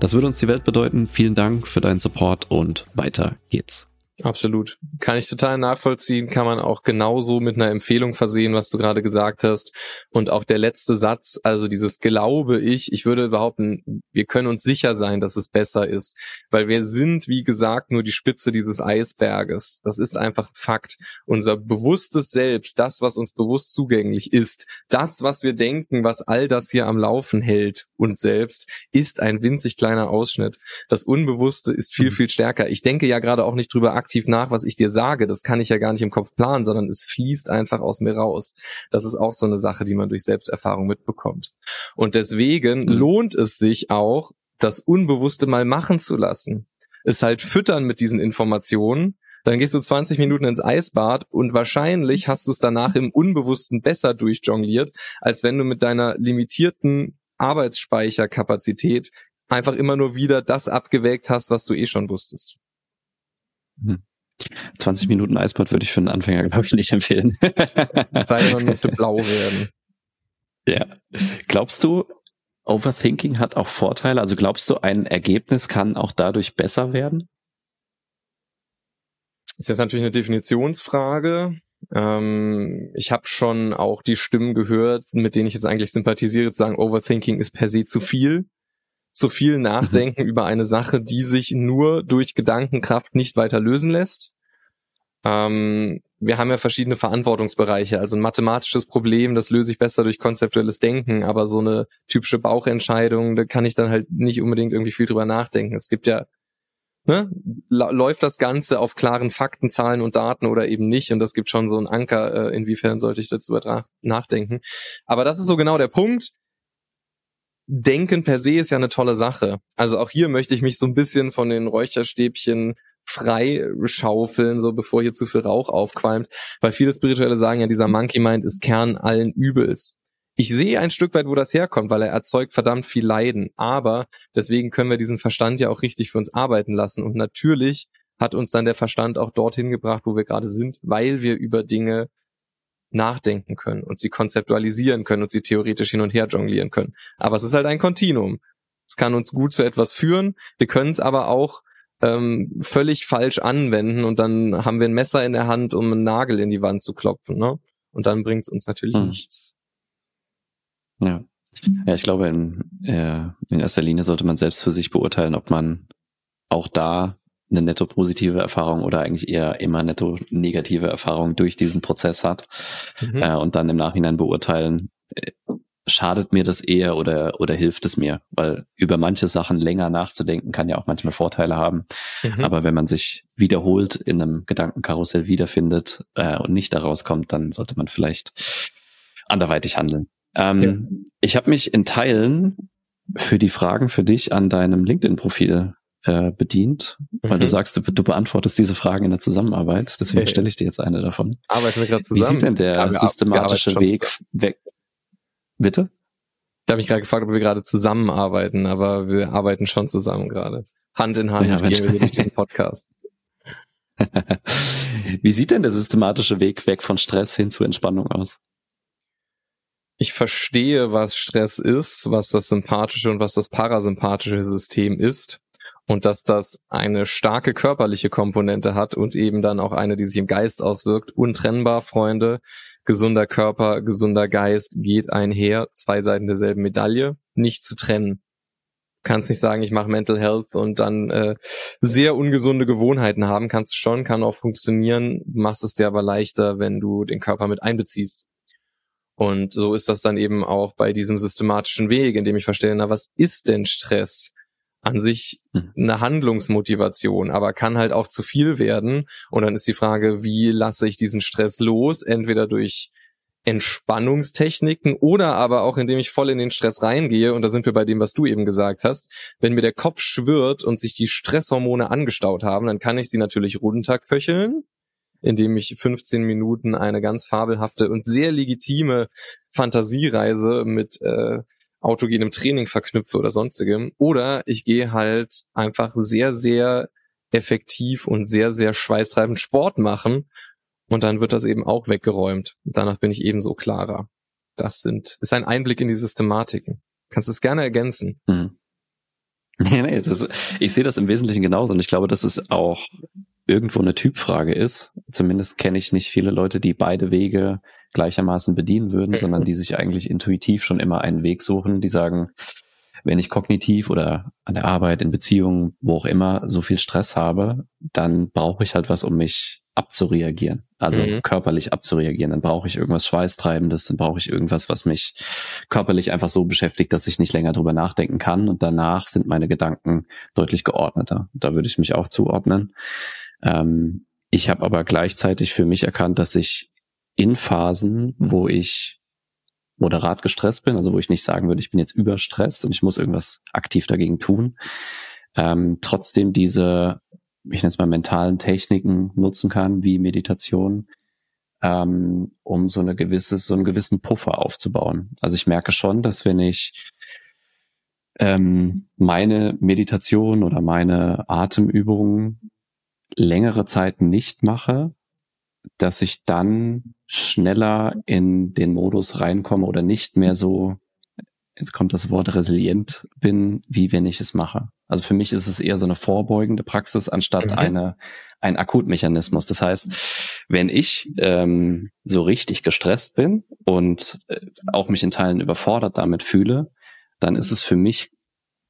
Das würde uns die Welt bedeuten. Vielen Dank für deinen Support und weiter geht's. Absolut. Kann ich total nachvollziehen, kann man auch genauso mit einer Empfehlung versehen, was du gerade gesagt hast. Und auch der letzte Satz, also dieses Glaube ich, ich würde behaupten, wir können uns sicher sein, dass es besser ist, weil wir sind, wie gesagt, nur die Spitze dieses Eisberges. Das ist einfach Fakt. Unser bewusstes Selbst, das, was uns bewusst zugänglich ist, das, was wir denken, was all das hier am Laufen hält, uns selbst, ist ein winzig kleiner Ausschnitt. Das Unbewusste ist viel, mhm. viel stärker. Ich denke ja gerade auch nicht drüber aktiv nach, was ich dir sage. Das kann ich ja gar nicht im Kopf planen, sondern es fließt einfach aus mir raus. Das ist auch so eine Sache, die man durch Selbsterfahrung mitbekommt. Und deswegen mhm. lohnt es sich auch, das Unbewusste mal machen zu lassen. Es halt füttern mit diesen Informationen, dann gehst du 20 Minuten ins Eisbad und wahrscheinlich hast du es danach im Unbewussten besser durchjongliert, als wenn du mit deiner limitierten Arbeitsspeicherkapazität einfach immer nur wieder das abgewägt hast, was du eh schon wusstest. 20 hm. Minuten Eisbad würde ich für einen Anfänger, glaube ich, nicht empfehlen. Sei man müsste blau werden. Ja. Glaubst du, Overthinking hat auch Vorteile? Also glaubst du, ein Ergebnis kann auch dadurch besser werden? ist jetzt natürlich eine Definitionsfrage. Ähm, ich habe schon auch die Stimmen gehört, mit denen ich jetzt eigentlich sympathisiere, zu sagen, Overthinking ist per se zu viel. Zu viel Nachdenken über eine Sache, die sich nur durch Gedankenkraft nicht weiter lösen lässt. Ähm, wir haben ja verschiedene Verantwortungsbereiche. Also ein mathematisches Problem, das löse ich besser durch konzeptuelles Denken, aber so eine typische Bauchentscheidung, da kann ich dann halt nicht unbedingt irgendwie viel drüber nachdenken. Es gibt ja ne, läuft das Ganze auf klaren Fakten, Zahlen und Daten oder eben nicht. Und das gibt schon so einen Anker, äh, inwiefern sollte ich dazu nachdenken. Aber das ist so genau der Punkt. Denken per se ist ja eine tolle Sache. Also auch hier möchte ich mich so ein bisschen von den Räucherstäbchen freischaufeln, so bevor hier zu viel Rauch aufqualmt, weil viele Spirituelle sagen ja, dieser Monkey Mind ist Kern allen Übels ich sehe ein Stück weit, wo das herkommt, weil er erzeugt verdammt viel Leiden. Aber deswegen können wir diesen Verstand ja auch richtig für uns arbeiten lassen. Und natürlich hat uns dann der Verstand auch dorthin gebracht, wo wir gerade sind, weil wir über Dinge nachdenken können und sie konzeptualisieren können und sie theoretisch hin und her jonglieren können. Aber es ist halt ein Kontinuum. Es kann uns gut zu etwas führen. Wir können es aber auch ähm, völlig falsch anwenden und dann haben wir ein Messer in der Hand, um einen Nagel in die Wand zu klopfen. Ne? Und dann bringt es uns natürlich hm. nichts. Ja. Ja, ich glaube, in, äh, in erster Linie sollte man selbst für sich beurteilen, ob man auch da eine netto positive Erfahrung oder eigentlich eher immer netto negative Erfahrung durch diesen Prozess hat mhm. äh, und dann im Nachhinein beurteilen, äh, schadet mir das eher oder, oder hilft es mir? Weil über manche Sachen länger nachzudenken kann ja auch manchmal Vorteile haben. Mhm. Aber wenn man sich wiederholt in einem Gedankenkarussell wiederfindet äh, und nicht daraus kommt, dann sollte man vielleicht anderweitig handeln. Ähm, ja. Ich habe mich in Teilen für die Fragen für dich an deinem LinkedIn-Profil äh, bedient, weil mhm. du sagst, du, du, beantwortest diese Fragen in der Zusammenarbeit. Deswegen stelle ich dir jetzt eine davon. Arbeiten wir gerade zusammen? Wie sieht denn der ja, systematische Weg weg? Bitte? Ich habe mich gerade gefragt, ob wir gerade zusammenarbeiten, aber wir arbeiten schon zusammen gerade. Hand in Hand ja, gehen wir durch diesen Podcast. Wie sieht denn der systematische Weg weg von Stress hin zu Entspannung aus? ich verstehe, was Stress ist, was das sympathische und was das parasympathische System ist und dass das eine starke körperliche Komponente hat und eben dann auch eine, die sich im Geist auswirkt. Untrennbar, Freunde. Gesunder Körper, gesunder Geist geht einher. Zwei Seiten derselben Medaille. Nicht zu trennen. Du kannst nicht sagen, ich mache Mental Health und dann äh, sehr ungesunde Gewohnheiten haben. Kannst du schon, kann auch funktionieren. machst es dir aber leichter, wenn du den Körper mit einbeziehst. Und so ist das dann eben auch bei diesem systematischen Weg, in dem ich verstehe, na, was ist denn Stress? An sich hm. eine Handlungsmotivation, aber kann halt auch zu viel werden. Und dann ist die Frage, wie lasse ich diesen Stress los? Entweder durch Entspannungstechniken oder aber auch indem ich voll in den Stress reingehe und da sind wir bei dem, was du eben gesagt hast. Wenn mir der Kopf schwirrt und sich die Stresshormone angestaut haben, dann kann ich sie natürlich runterköcheln indem ich 15 Minuten eine ganz fabelhafte und sehr legitime Fantasiereise mit äh, autogenem Training verknüpfe oder sonstigem. Oder ich gehe halt einfach sehr, sehr effektiv und sehr, sehr schweißtreibend Sport machen und dann wird das eben auch weggeräumt. Danach bin ich ebenso klarer. Das sind, ist ein Einblick in die Systematiken. Kannst es gerne ergänzen. Mhm. Nee, nee, das, ich sehe das im Wesentlichen genauso und ich glaube, das ist auch irgendwo eine Typfrage ist. Zumindest kenne ich nicht viele Leute, die beide Wege gleichermaßen bedienen würden, sondern die sich eigentlich intuitiv schon immer einen Weg suchen, die sagen, wenn ich kognitiv oder an der Arbeit, in Beziehungen, wo auch immer, so viel Stress habe, dann brauche ich halt was, um mich abzureagieren. Also mhm. körperlich abzureagieren. Dann brauche ich irgendwas Schweißtreibendes, dann brauche ich irgendwas, was mich körperlich einfach so beschäftigt, dass ich nicht länger drüber nachdenken kann. Und danach sind meine Gedanken deutlich geordneter. Da würde ich mich auch zuordnen. Ähm, ich habe aber gleichzeitig für mich erkannt, dass ich in Phasen, wo ich moderat gestresst bin, also wo ich nicht sagen würde, ich bin jetzt überstresst und ich muss irgendwas aktiv dagegen tun, ähm, trotzdem diese, ich nenne es mal mentalen Techniken nutzen kann, wie Meditation, ähm, um so eine gewisse, so einen gewissen Puffer aufzubauen. Also ich merke schon, dass wenn ich ähm, meine Meditation oder meine Atemübungen längere Zeit nicht mache, dass ich dann schneller in den Modus reinkomme oder nicht mehr so, jetzt kommt das Wort resilient bin, wie wenn ich es mache. Also für mich ist es eher so eine vorbeugende Praxis anstatt mhm. eine, ein Akutmechanismus. Das heißt, wenn ich ähm, so richtig gestresst bin und äh, auch mich in Teilen überfordert damit fühle, dann ist es für mich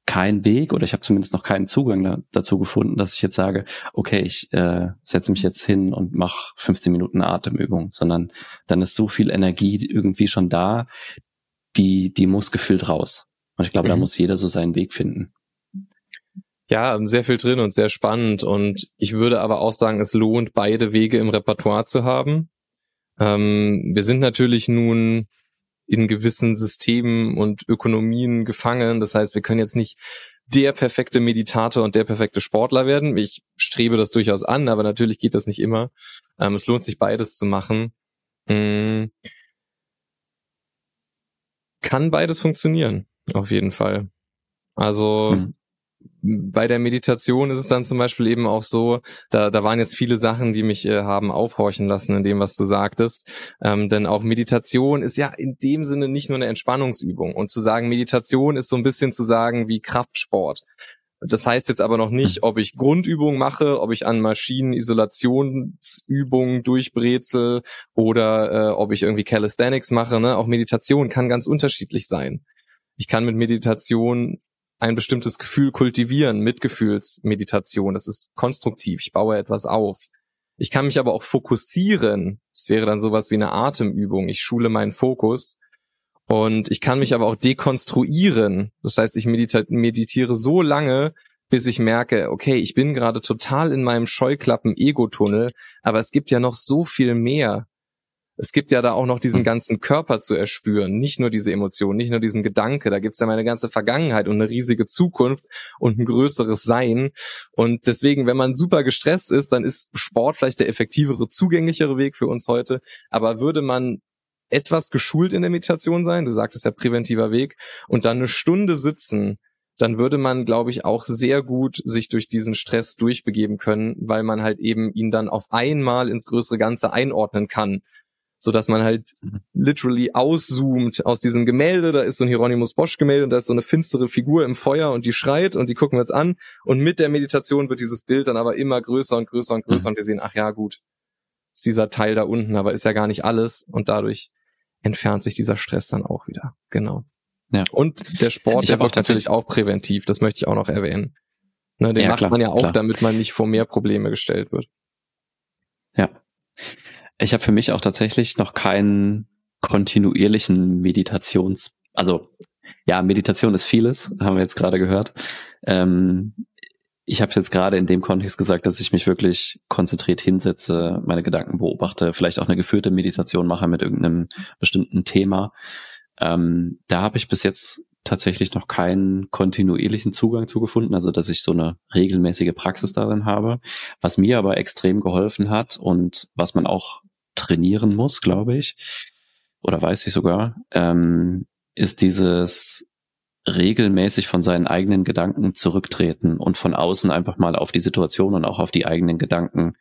kein Weg oder ich habe zumindest noch keinen Zugang da, dazu gefunden, dass ich jetzt sage, okay, ich äh, setze mich jetzt hin und mache 15 Minuten Atemübung, sondern dann ist so viel Energie irgendwie schon da, die, die muss gefühlt raus. Und ich glaube, mhm. da muss jeder so seinen Weg finden. Ja, sehr viel drin und sehr spannend. Und ich würde aber auch sagen, es lohnt, beide Wege im Repertoire zu haben. Ähm, wir sind natürlich nun in gewissen Systemen und Ökonomien gefangen. Das heißt, wir können jetzt nicht der perfekte Meditator und der perfekte Sportler werden. Ich strebe das durchaus an, aber natürlich geht das nicht immer. Ähm, es lohnt sich beides zu machen. Mhm. Kann beides funktionieren, auf jeden Fall. Also mhm bei der Meditation ist es dann zum Beispiel eben auch so, da, da waren jetzt viele Sachen, die mich äh, haben aufhorchen lassen in dem, was du sagtest. Ähm, denn auch Meditation ist ja in dem Sinne nicht nur eine Entspannungsübung. Und zu sagen, Meditation ist so ein bisschen zu sagen wie Kraftsport. Das heißt jetzt aber noch nicht, ob ich Grundübungen mache, ob ich an Maschinen Isolationsübungen durchbrezel oder äh, ob ich irgendwie Calisthenics mache. Ne? Auch Meditation kann ganz unterschiedlich sein. Ich kann mit Meditation ein bestimmtes Gefühl kultivieren, Mitgefühlsmeditation. Das ist konstruktiv. Ich baue etwas auf. Ich kann mich aber auch fokussieren. Das wäre dann sowas wie eine Atemübung. Ich schule meinen Fokus. Und ich kann mich aber auch dekonstruieren. Das heißt, ich meditiere so lange, bis ich merke, okay, ich bin gerade total in meinem Scheuklappen-Ego-Tunnel, aber es gibt ja noch so viel mehr es gibt ja da auch noch diesen hm. ganzen Körper zu erspüren, nicht nur diese Emotionen, nicht nur diesen Gedanke, da gibt's ja meine ganze Vergangenheit und eine riesige Zukunft und ein größeres Sein. Und deswegen, wenn man super gestresst ist, dann ist Sport vielleicht der effektivere, zugänglichere Weg für uns heute. Aber würde man etwas geschult in der Meditation sein, du sagtest ja präventiver Weg, und dann eine Stunde sitzen, dann würde man, glaube ich, auch sehr gut sich durch diesen Stress durchbegeben können, weil man halt eben ihn dann auf einmal ins größere Ganze einordnen kann so dass man halt mhm. literally auszoomt aus diesem Gemälde. Da ist so ein Hieronymus Bosch Gemälde und da ist so eine finstere Figur im Feuer und die schreit und die gucken wir jetzt an. Und mit der Meditation wird dieses Bild dann aber immer größer und größer und größer mhm. und wir sehen, ach ja, gut, ist dieser Teil da unten, aber ist ja gar nicht alles und dadurch entfernt sich dieser Stress dann auch wieder. Genau. Ja. Und der Sport, ich der wirkt natürlich auch präventiv, das möchte ich auch noch erwähnen. Ne, den ja, macht klar, man ja auch, klar. damit man nicht vor mehr Probleme gestellt wird. Ja, ich habe für mich auch tatsächlich noch keinen kontinuierlichen Meditations, also ja, Meditation ist vieles, haben wir jetzt gerade gehört. Ähm, ich habe jetzt gerade in dem Kontext gesagt, dass ich mich wirklich konzentriert hinsetze, meine Gedanken beobachte, vielleicht auch eine geführte Meditation mache mit irgendeinem bestimmten Thema. Ähm, da habe ich bis jetzt tatsächlich noch keinen kontinuierlichen Zugang zu gefunden, also dass ich so eine regelmäßige Praxis darin habe. Was mir aber extrem geholfen hat und was man auch trainieren muss, glaube ich, oder weiß ich sogar, ähm, ist dieses regelmäßig von seinen eigenen Gedanken zurücktreten und von außen einfach mal auf die Situation und auch auf die eigenen Gedanken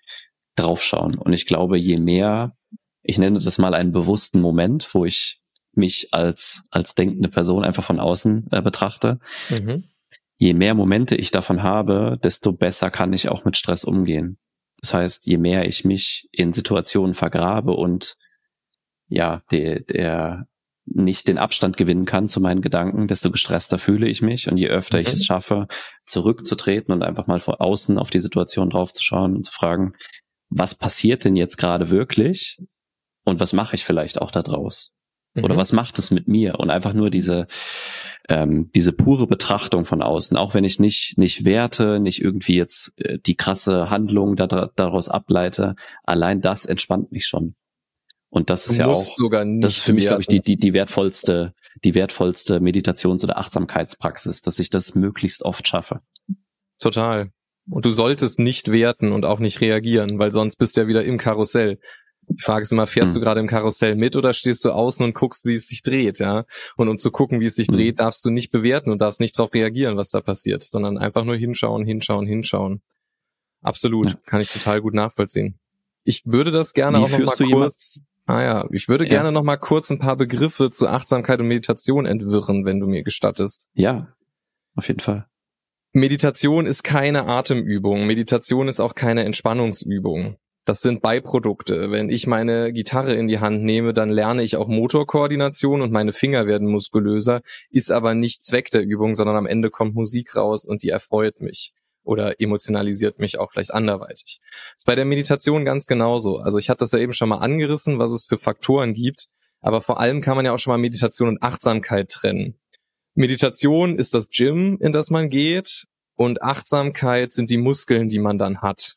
draufschauen. Und ich glaube, je mehr, ich nenne das mal einen bewussten Moment, wo ich mich als, als denkende Person einfach von außen äh, betrachte, mhm. je mehr Momente ich davon habe, desto besser kann ich auch mit Stress umgehen. Das heißt, je mehr ich mich in Situationen vergrabe und ja, der, der nicht den Abstand gewinnen kann zu meinen Gedanken, desto gestresster fühle ich mich. Und je öfter ich es mhm. schaffe, zurückzutreten und einfach mal vor außen auf die Situation draufzuschauen und zu fragen, was passiert denn jetzt gerade wirklich? Und was mache ich vielleicht auch da draus? Mhm. Oder was macht es mit mir? Und einfach nur diese, ähm, diese pure Betrachtung von außen, auch wenn ich nicht, nicht werte, nicht irgendwie jetzt äh, die krasse Handlung da, daraus ableite, allein das entspannt mich schon. Und das ist du ja auch, das ist für mich, glaube ich, die, die, die wertvollste, die wertvollste Meditations- oder Achtsamkeitspraxis, dass ich das möglichst oft schaffe. Total. Und du solltest nicht werten und auch nicht reagieren, weil sonst bist du ja wieder im Karussell. Die Frage ist immer, fährst hm. du gerade im Karussell mit oder stehst du außen und guckst, wie es sich dreht, ja? Und um zu gucken, wie es sich hm. dreht, darfst du nicht bewerten und darfst nicht darauf reagieren, was da passiert, sondern einfach nur hinschauen, hinschauen, hinschauen. Absolut, ja. kann ich total gut nachvollziehen. Ich würde das gerne wie auch noch mal kurz Ah ja, ich würde ja. gerne noch mal kurz ein paar Begriffe zu Achtsamkeit und Meditation entwirren, wenn du mir gestattest. Ja, auf jeden Fall. Meditation ist keine Atemübung. Meditation ist auch keine Entspannungsübung. Das sind Beiprodukte. Wenn ich meine Gitarre in die Hand nehme, dann lerne ich auch Motorkoordination und meine Finger werden muskulöser, ist aber nicht Zweck der Übung, sondern am Ende kommt Musik raus und die erfreut mich oder emotionalisiert mich auch vielleicht anderweitig. ist bei der Meditation ganz genauso. Also ich hatte das ja eben schon mal angerissen, was es für Faktoren gibt, aber vor allem kann man ja auch schon mal Meditation und Achtsamkeit trennen. Meditation ist das Gym, in das man geht und Achtsamkeit sind die Muskeln, die man dann hat.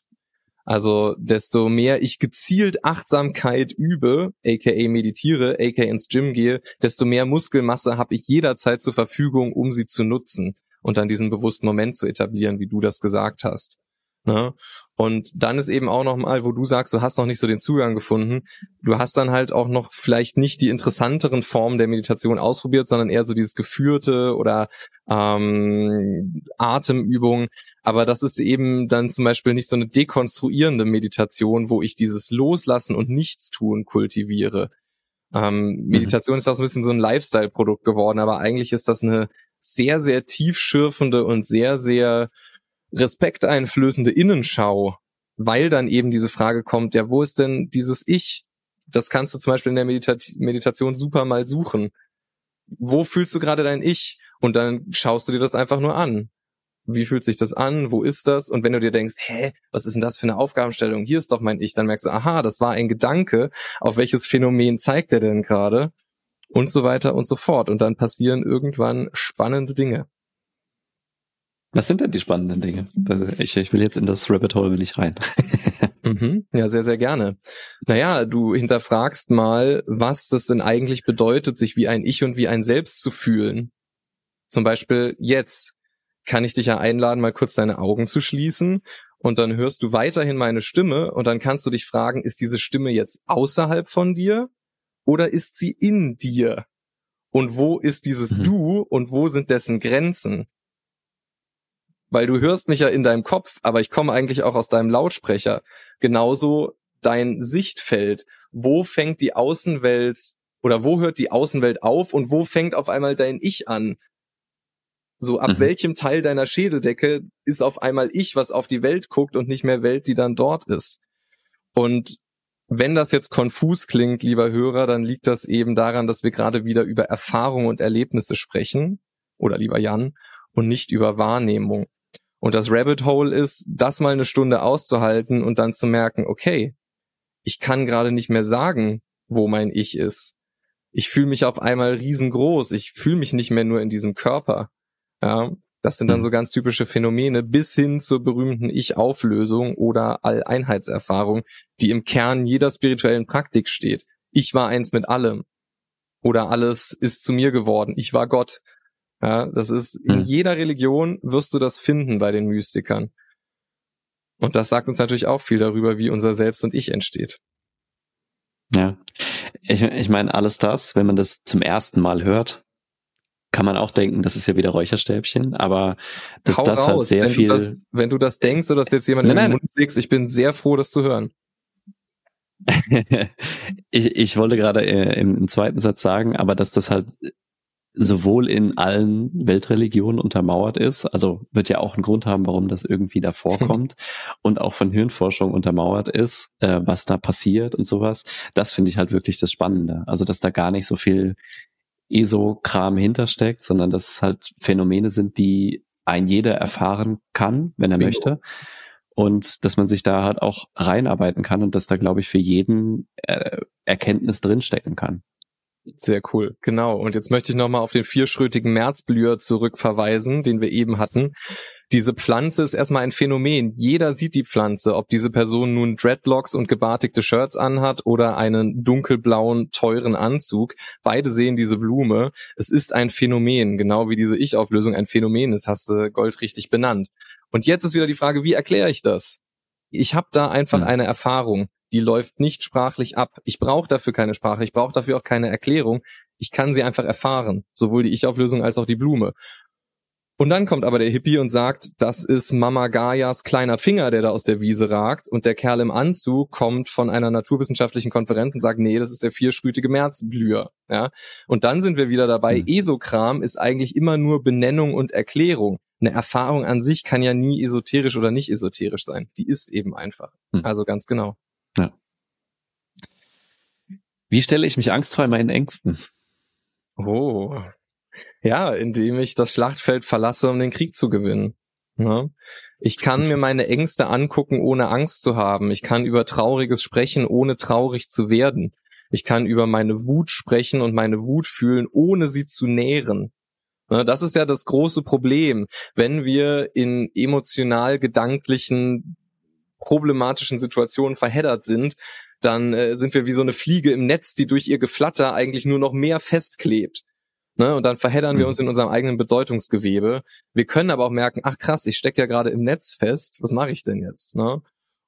Also desto mehr ich gezielt Achtsamkeit übe, aka meditiere, aka ins Gym gehe, desto mehr Muskelmasse habe ich jederzeit zur Verfügung, um sie zu nutzen und dann diesen bewussten Moment zu etablieren, wie du das gesagt hast. Ne? Und dann ist eben auch noch mal, wo du sagst, du hast noch nicht so den Zugang gefunden. Du hast dann halt auch noch vielleicht nicht die interessanteren Formen der Meditation ausprobiert, sondern eher so dieses geführte oder ähm, Atemübungen. Aber das ist eben dann zum Beispiel nicht so eine dekonstruierende Meditation, wo ich dieses Loslassen und Nichtstun kultiviere. Ähm, mhm. Meditation ist auch so ein bisschen so ein Lifestyle-Produkt geworden, aber eigentlich ist das eine sehr, sehr tiefschürfende und sehr, sehr respekteinflößende Innenschau, weil dann eben diese Frage kommt, ja, wo ist denn dieses Ich? Das kannst du zum Beispiel in der Medita Meditation super mal suchen. Wo fühlst du gerade dein Ich? Und dann schaust du dir das einfach nur an. Wie fühlt sich das an? Wo ist das? Und wenn du dir denkst, hä, was ist denn das für eine Aufgabenstellung? Hier ist doch mein Ich, dann merkst du, aha, das war ein Gedanke. Auf welches Phänomen zeigt er denn gerade? und so weiter und so fort. Und dann passieren irgendwann spannende Dinge. Was sind denn die spannenden Dinge? Ich, ich will jetzt in das Rabbit Hole will ich rein. mhm, ja, sehr, sehr gerne. Naja, du hinterfragst mal, was das denn eigentlich bedeutet, sich wie ein Ich und wie ein Selbst zu fühlen. Zum Beispiel jetzt kann ich dich ja einladen, mal kurz deine Augen zu schließen und dann hörst du weiterhin meine Stimme und dann kannst du dich fragen, ist diese Stimme jetzt außerhalb von dir oder ist sie in dir? Und wo ist dieses mhm. Du und wo sind dessen Grenzen? Weil du hörst mich ja in deinem Kopf, aber ich komme eigentlich auch aus deinem Lautsprecher. Genauso dein Sichtfeld. Wo fängt die Außenwelt oder wo hört die Außenwelt auf und wo fängt auf einmal dein Ich an? So ab mhm. welchem Teil deiner Schädeldecke ist auf einmal ich, was auf die Welt guckt und nicht mehr Welt, die dann dort ist. Und wenn das jetzt konfus klingt, lieber Hörer, dann liegt das eben daran, dass wir gerade wieder über Erfahrung und Erlebnisse sprechen, oder lieber Jan, und nicht über Wahrnehmung. Und das Rabbit Hole ist, das mal eine Stunde auszuhalten und dann zu merken, okay, ich kann gerade nicht mehr sagen, wo mein Ich ist. Ich fühle mich auf einmal riesengroß. Ich fühle mich nicht mehr nur in diesem Körper. Ja, das sind dann mhm. so ganz typische Phänomene bis hin zur berühmten Ich-Auflösung oder Alleinheitserfahrung, die im Kern jeder spirituellen Praktik steht. Ich war eins mit allem. Oder alles ist zu mir geworden. Ich war Gott. Ja, das ist in mhm. jeder Religion wirst du das finden bei den Mystikern. Und das sagt uns natürlich auch viel darüber, wie unser Selbst und Ich entsteht. Ja, ich, ich meine, alles das, wenn man das zum ersten Mal hört, kann man auch denken, das ist ja wieder Räucherstäbchen, aber dass Hau das raus, halt sehr wenn viel. Du das, wenn du das denkst oder dass jetzt jemand nein, in den Mund legst, ich bin sehr froh, das zu hören. ich, ich wollte gerade äh, im, im, zweiten Satz sagen, aber dass das halt sowohl in allen Weltreligionen untermauert ist, also wird ja auch einen Grund haben, warum das irgendwie da vorkommt und auch von Hirnforschung untermauert ist, äh, was da passiert und sowas. Das finde ich halt wirklich das Spannende. Also, dass da gar nicht so viel ESO-Kram hintersteckt, sondern dass es halt Phänomene sind, die ein jeder erfahren kann, wenn er Bingo. möchte. Und dass man sich da halt auch reinarbeiten kann und dass da, glaube ich, für jeden äh, Erkenntnis drinstecken kann. Sehr cool, genau. Und jetzt möchte ich nochmal auf den vierschrötigen Märzblüher zurückverweisen, den wir eben hatten. Diese Pflanze ist erstmal ein Phänomen. Jeder sieht die Pflanze, ob diese Person nun Dreadlocks und gebartigte Shirts anhat oder einen dunkelblauen, teuren Anzug. Beide sehen diese Blume. Es ist ein Phänomen, genau wie diese Ich-Auflösung ein Phänomen ist, hast du goldrichtig benannt. Und jetzt ist wieder die Frage, wie erkläre ich das? Ich habe da einfach hm. eine Erfahrung die läuft nicht sprachlich ab. Ich brauche dafür keine Sprache, ich brauche dafür auch keine Erklärung. Ich kann sie einfach erfahren, sowohl die Ich-Auflösung als auch die Blume. Und dann kommt aber der Hippie und sagt, das ist Mama Gaias kleiner Finger, der da aus der Wiese ragt. Und der Kerl im Anzug kommt von einer naturwissenschaftlichen Konferenz und sagt, nee, das ist der vierschrütige Märzblüher. Ja? Und dann sind wir wieder dabei, mhm. Esokram ist eigentlich immer nur Benennung und Erklärung. Eine Erfahrung an sich kann ja nie esoterisch oder nicht esoterisch sein. Die ist eben einfach. Mhm. Also ganz genau. Ja. Wie stelle ich mich angstfrei meinen Ängsten? Oh. Ja, indem ich das Schlachtfeld verlasse, um den Krieg zu gewinnen. Ja. Ich kann mir meine Ängste angucken, ohne Angst zu haben. Ich kann über Trauriges sprechen, ohne traurig zu werden. Ich kann über meine Wut sprechen und meine Wut fühlen, ohne sie zu nähren. Das ist ja das große Problem, wenn wir in emotional gedanklichen problematischen Situationen verheddert sind, dann äh, sind wir wie so eine Fliege im Netz, die durch ihr Geflatter eigentlich nur noch mehr festklebt. Ne? Und dann verheddern mhm. wir uns in unserem eigenen Bedeutungsgewebe. Wir können aber auch merken, ach krass, ich stecke ja gerade im Netz fest, was mache ich denn jetzt? Ne?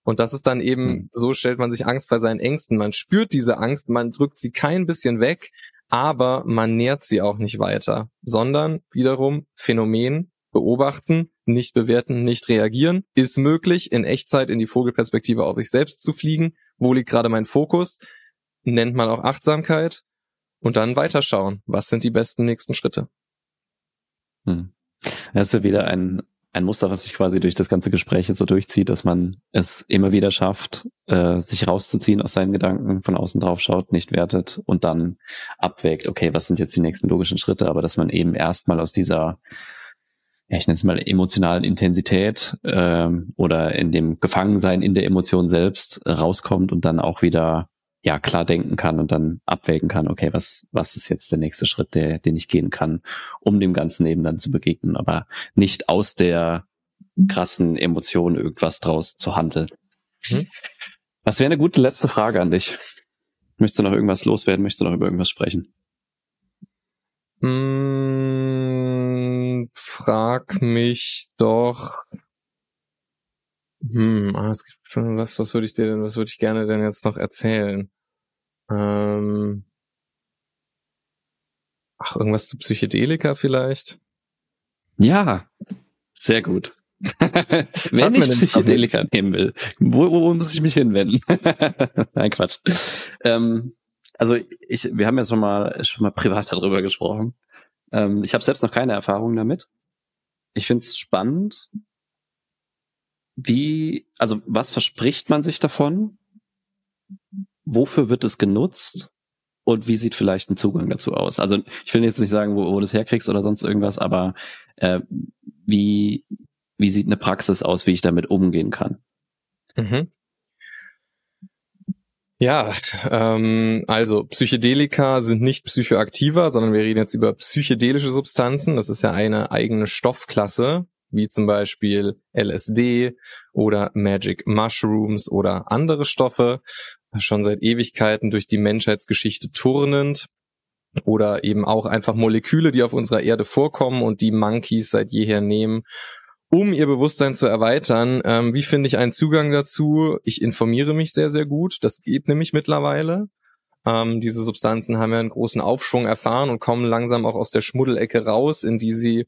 Und das ist dann eben, mhm. so stellt man sich Angst bei seinen Ängsten. Man spürt diese Angst, man drückt sie kein bisschen weg, aber man nährt sie auch nicht weiter, sondern wiederum Phänomen, beobachten, nicht bewerten, nicht reagieren. Ist möglich, in Echtzeit in die Vogelperspektive auf sich selbst zu fliegen. Wo liegt gerade mein Fokus? Nennt man auch Achtsamkeit. Und dann weiterschauen. Was sind die besten nächsten Schritte? Hm. Das ist ja wieder ein, ein Muster, was sich quasi durch das ganze Gespräch jetzt so durchzieht, dass man es immer wieder schafft, äh, sich rauszuziehen aus seinen Gedanken, von außen drauf schaut, nicht wertet und dann abwägt, okay, was sind jetzt die nächsten logischen Schritte, aber dass man eben erstmal aus dieser ja, ich nenne es mal emotionalen Intensität ähm, oder in dem Gefangensein in der Emotion selbst rauskommt und dann auch wieder ja klar denken kann und dann abwägen kann, okay, was was ist jetzt der nächste Schritt, der den ich gehen kann, um dem ganzen eben dann zu begegnen, aber nicht aus der krassen Emotion irgendwas draus zu handeln. Mhm. Was wäre eine gute letzte Frage an dich? Möchtest du noch irgendwas loswerden? Möchtest du noch über irgendwas sprechen? Hm, frag mich doch. Hm, ah, es gibt schon was, was würde ich dir denn, was würde ich gerne denn jetzt noch erzählen? Ähm, ach, irgendwas zu Psychedelika vielleicht? Ja, sehr gut. Wenn ich Psychedelika nehmen will, wo, wo muss ich mich hinwenden? Nein, Quatsch. Ähm, also ich, wir haben ja schon mal schon mal privat darüber gesprochen. Ähm, ich habe selbst noch keine Erfahrung damit. Ich finde es spannend. Wie, also was verspricht man sich davon? Wofür wird es genutzt? Und wie sieht vielleicht ein Zugang dazu aus? Also ich will jetzt nicht sagen, wo, wo du es herkriegst oder sonst irgendwas, aber äh, wie, wie sieht eine Praxis aus, wie ich damit umgehen kann? Mhm. Ja, ähm, also Psychedelika sind nicht psychoaktiver, sondern wir reden jetzt über psychedelische Substanzen. Das ist ja eine eigene Stoffklasse, wie zum Beispiel LSD oder Magic Mushrooms oder andere Stoffe, schon seit Ewigkeiten durch die Menschheitsgeschichte turnend. Oder eben auch einfach Moleküle, die auf unserer Erde vorkommen und die Monkeys seit jeher nehmen um ihr Bewusstsein zu erweitern. Ähm, wie finde ich einen Zugang dazu? Ich informiere mich sehr, sehr gut. Das geht nämlich mittlerweile. Ähm, diese Substanzen haben ja einen großen Aufschwung erfahren und kommen langsam auch aus der Schmuddelecke raus, in die sie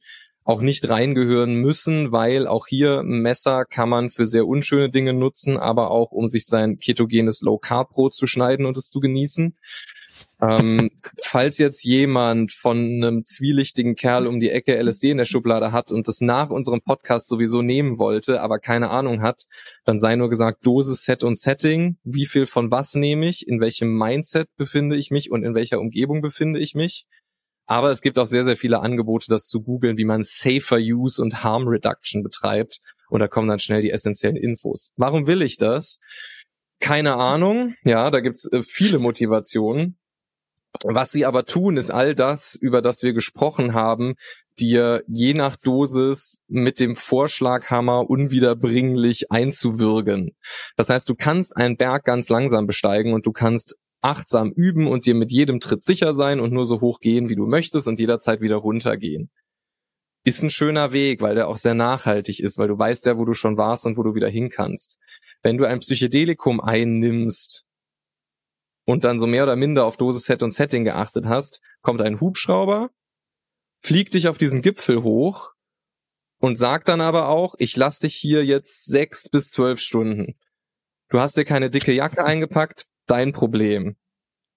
auch nicht reingehören müssen, weil auch hier Messer kann man für sehr unschöne Dinge nutzen, aber auch um sich sein ketogenes Low Carb Brot zu schneiden und es zu genießen. ähm, falls jetzt jemand von einem zwielichtigen Kerl um die Ecke LSD in der Schublade hat und das nach unserem Podcast sowieso nehmen wollte, aber keine Ahnung hat, dann sei nur gesagt Dosis, Set und Setting. Wie viel von was nehme ich? In welchem Mindset befinde ich mich und in welcher Umgebung befinde ich mich? Aber es gibt auch sehr, sehr viele Angebote, das zu googeln, wie man Safer Use und Harm Reduction betreibt. Und da kommen dann schnell die essentiellen Infos. Warum will ich das? Keine Ahnung. Ja, da gibt's äh, viele Motivationen. Was sie aber tun, ist all das, über das wir gesprochen haben, dir je nach Dosis mit dem Vorschlaghammer unwiederbringlich einzuwürgen. Das heißt, du kannst einen Berg ganz langsam besteigen und du kannst achtsam üben und dir mit jedem Tritt sicher sein und nur so hoch gehen, wie du möchtest und jederzeit wieder runtergehen. Ist ein schöner Weg, weil der auch sehr nachhaltig ist, weil du weißt ja, wo du schon warst und wo du wieder hin kannst. Wenn du ein Psychedelikum einnimmst und dann so mehr oder minder auf Dosis, Set und Setting geachtet hast, kommt ein Hubschrauber, fliegt dich auf diesen Gipfel hoch und sagt dann aber auch, ich lass dich hier jetzt sechs bis zwölf Stunden. Du hast dir keine dicke Jacke eingepackt, dein Problem.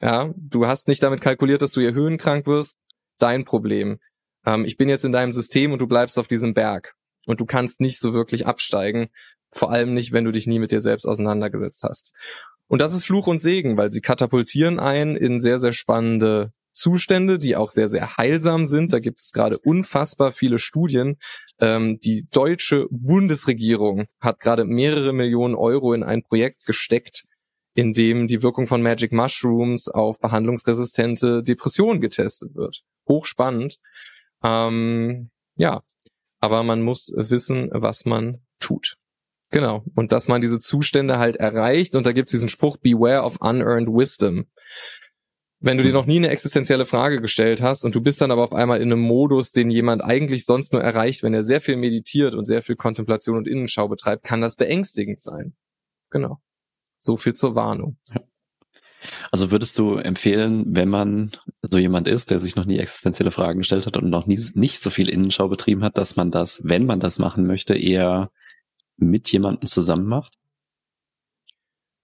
Ja, du hast nicht damit kalkuliert, dass du hier höhenkrank wirst, dein Problem. Ähm, ich bin jetzt in deinem System und du bleibst auf diesem Berg. Und du kannst nicht so wirklich absteigen, vor allem nicht, wenn du dich nie mit dir selbst auseinandergesetzt hast. Und das ist Fluch und Segen, weil sie katapultieren ein in sehr, sehr spannende Zustände, die auch sehr, sehr heilsam sind. Da gibt es gerade unfassbar viele Studien. Ähm, die deutsche Bundesregierung hat gerade mehrere Millionen Euro in ein Projekt gesteckt, in dem die Wirkung von Magic Mushrooms auf behandlungsresistente Depressionen getestet wird. Hochspannend. Ähm, ja, aber man muss wissen, was man tut. Genau. Und dass man diese Zustände halt erreicht. Und da gibt's diesen Spruch, Beware of Unearned Wisdom. Wenn du dir noch nie eine existenzielle Frage gestellt hast und du bist dann aber auf einmal in einem Modus, den jemand eigentlich sonst nur erreicht, wenn er sehr viel meditiert und sehr viel Kontemplation und Innenschau betreibt, kann das beängstigend sein. Genau. So viel zur Warnung. Also würdest du empfehlen, wenn man so jemand ist, der sich noch nie existenzielle Fragen gestellt hat und noch nie nicht so viel Innenschau betrieben hat, dass man das, wenn man das machen möchte, eher mit jemandem zusammen macht?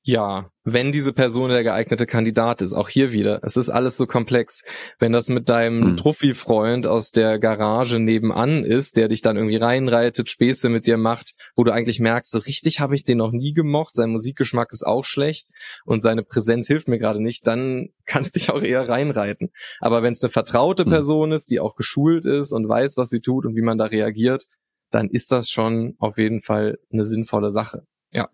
Ja, wenn diese Person der geeignete Kandidat ist, auch hier wieder. Es ist alles so komplex. Wenn das mit deinem hm. Trophy-Freund aus der Garage nebenan ist, der dich dann irgendwie reinreitet, Späße mit dir macht, wo du eigentlich merkst, so richtig habe ich den noch nie gemocht, sein Musikgeschmack ist auch schlecht und seine Präsenz hilft mir gerade nicht, dann kannst dich auch eher reinreiten. Aber wenn es eine vertraute hm. Person ist, die auch geschult ist und weiß, was sie tut und wie man da reagiert, dann ist das schon auf jeden Fall eine sinnvolle Sache. Ja.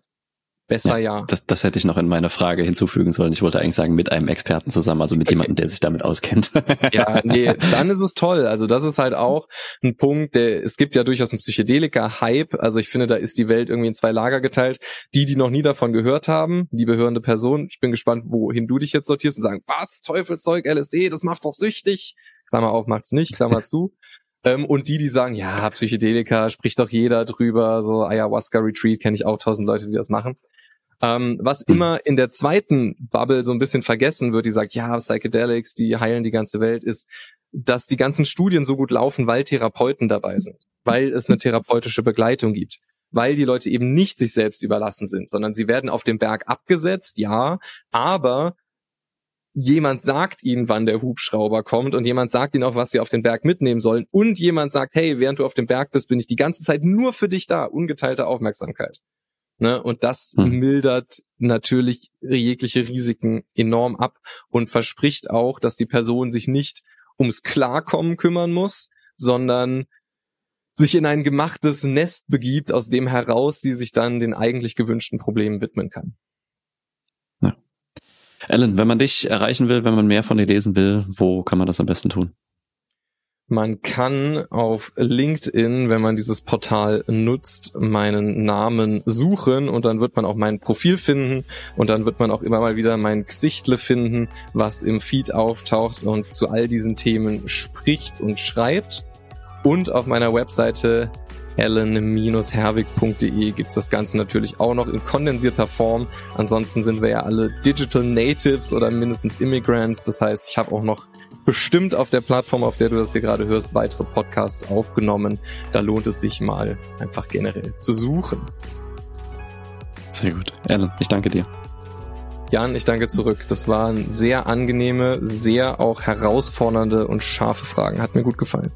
Besser ja. ja. Das, das hätte ich noch in meine Frage hinzufügen sollen. Ich wollte eigentlich sagen, mit einem Experten zusammen, also mit jemandem, der sich damit auskennt. ja, nee, dann ist es toll. Also das ist halt auch ein Punkt, der, es gibt ja durchaus einen Psychedelika-Hype. Also ich finde, da ist die Welt irgendwie in zwei Lager geteilt. Die, die noch nie davon gehört haben, die behörende Person. Ich bin gespannt, wohin du dich jetzt sortierst und sagen, was, Teufelszeug, LSD, das macht doch süchtig. Klammer auf, macht's nicht, Klammer zu. Ähm, und die, die sagen, ja, Psychedelika, spricht doch jeder drüber, so Ayahuasca Retreat kenne ich auch tausend Leute, die das machen. Ähm, was immer in der zweiten Bubble so ein bisschen vergessen wird, die sagt, ja, Psychedelics, die heilen die ganze Welt, ist, dass die ganzen Studien so gut laufen, weil Therapeuten dabei sind, weil es eine therapeutische Begleitung gibt, weil die Leute eben nicht sich selbst überlassen sind, sondern sie werden auf dem Berg abgesetzt, ja, aber jemand sagt ihnen, wann der Hubschrauber kommt und jemand sagt ihnen auch, was sie auf den Berg mitnehmen sollen und jemand sagt, hey, während du auf dem Berg bist, bin ich die ganze Zeit nur für dich da, ungeteilte Aufmerksamkeit. Ne? Und das hm. mildert natürlich jegliche Risiken enorm ab und verspricht auch, dass die Person sich nicht ums Klarkommen kümmern muss, sondern sich in ein gemachtes Nest begibt, aus dem heraus sie sich dann den eigentlich gewünschten Problemen widmen kann. Alan, wenn man dich erreichen will, wenn man mehr von dir lesen will, wo kann man das am besten tun? Man kann auf LinkedIn, wenn man dieses Portal nutzt, meinen Namen suchen und dann wird man auch mein Profil finden und dann wird man auch immer mal wieder mein Gesichtle finden, was im Feed auftaucht und zu all diesen Themen spricht und schreibt. Und auf meiner Webseite ellen-herwig.de gibt's das Ganze natürlich auch noch in kondensierter Form. Ansonsten sind wir ja alle Digital Natives oder mindestens Immigrants. Das heißt, ich habe auch noch bestimmt auf der Plattform, auf der du das hier gerade hörst, weitere Podcasts aufgenommen. Da lohnt es sich mal einfach generell zu suchen. Sehr gut. Ellen, ich danke dir. Jan, ich danke zurück. Das waren sehr angenehme, sehr auch herausfordernde und scharfe Fragen. Hat mir gut gefallen.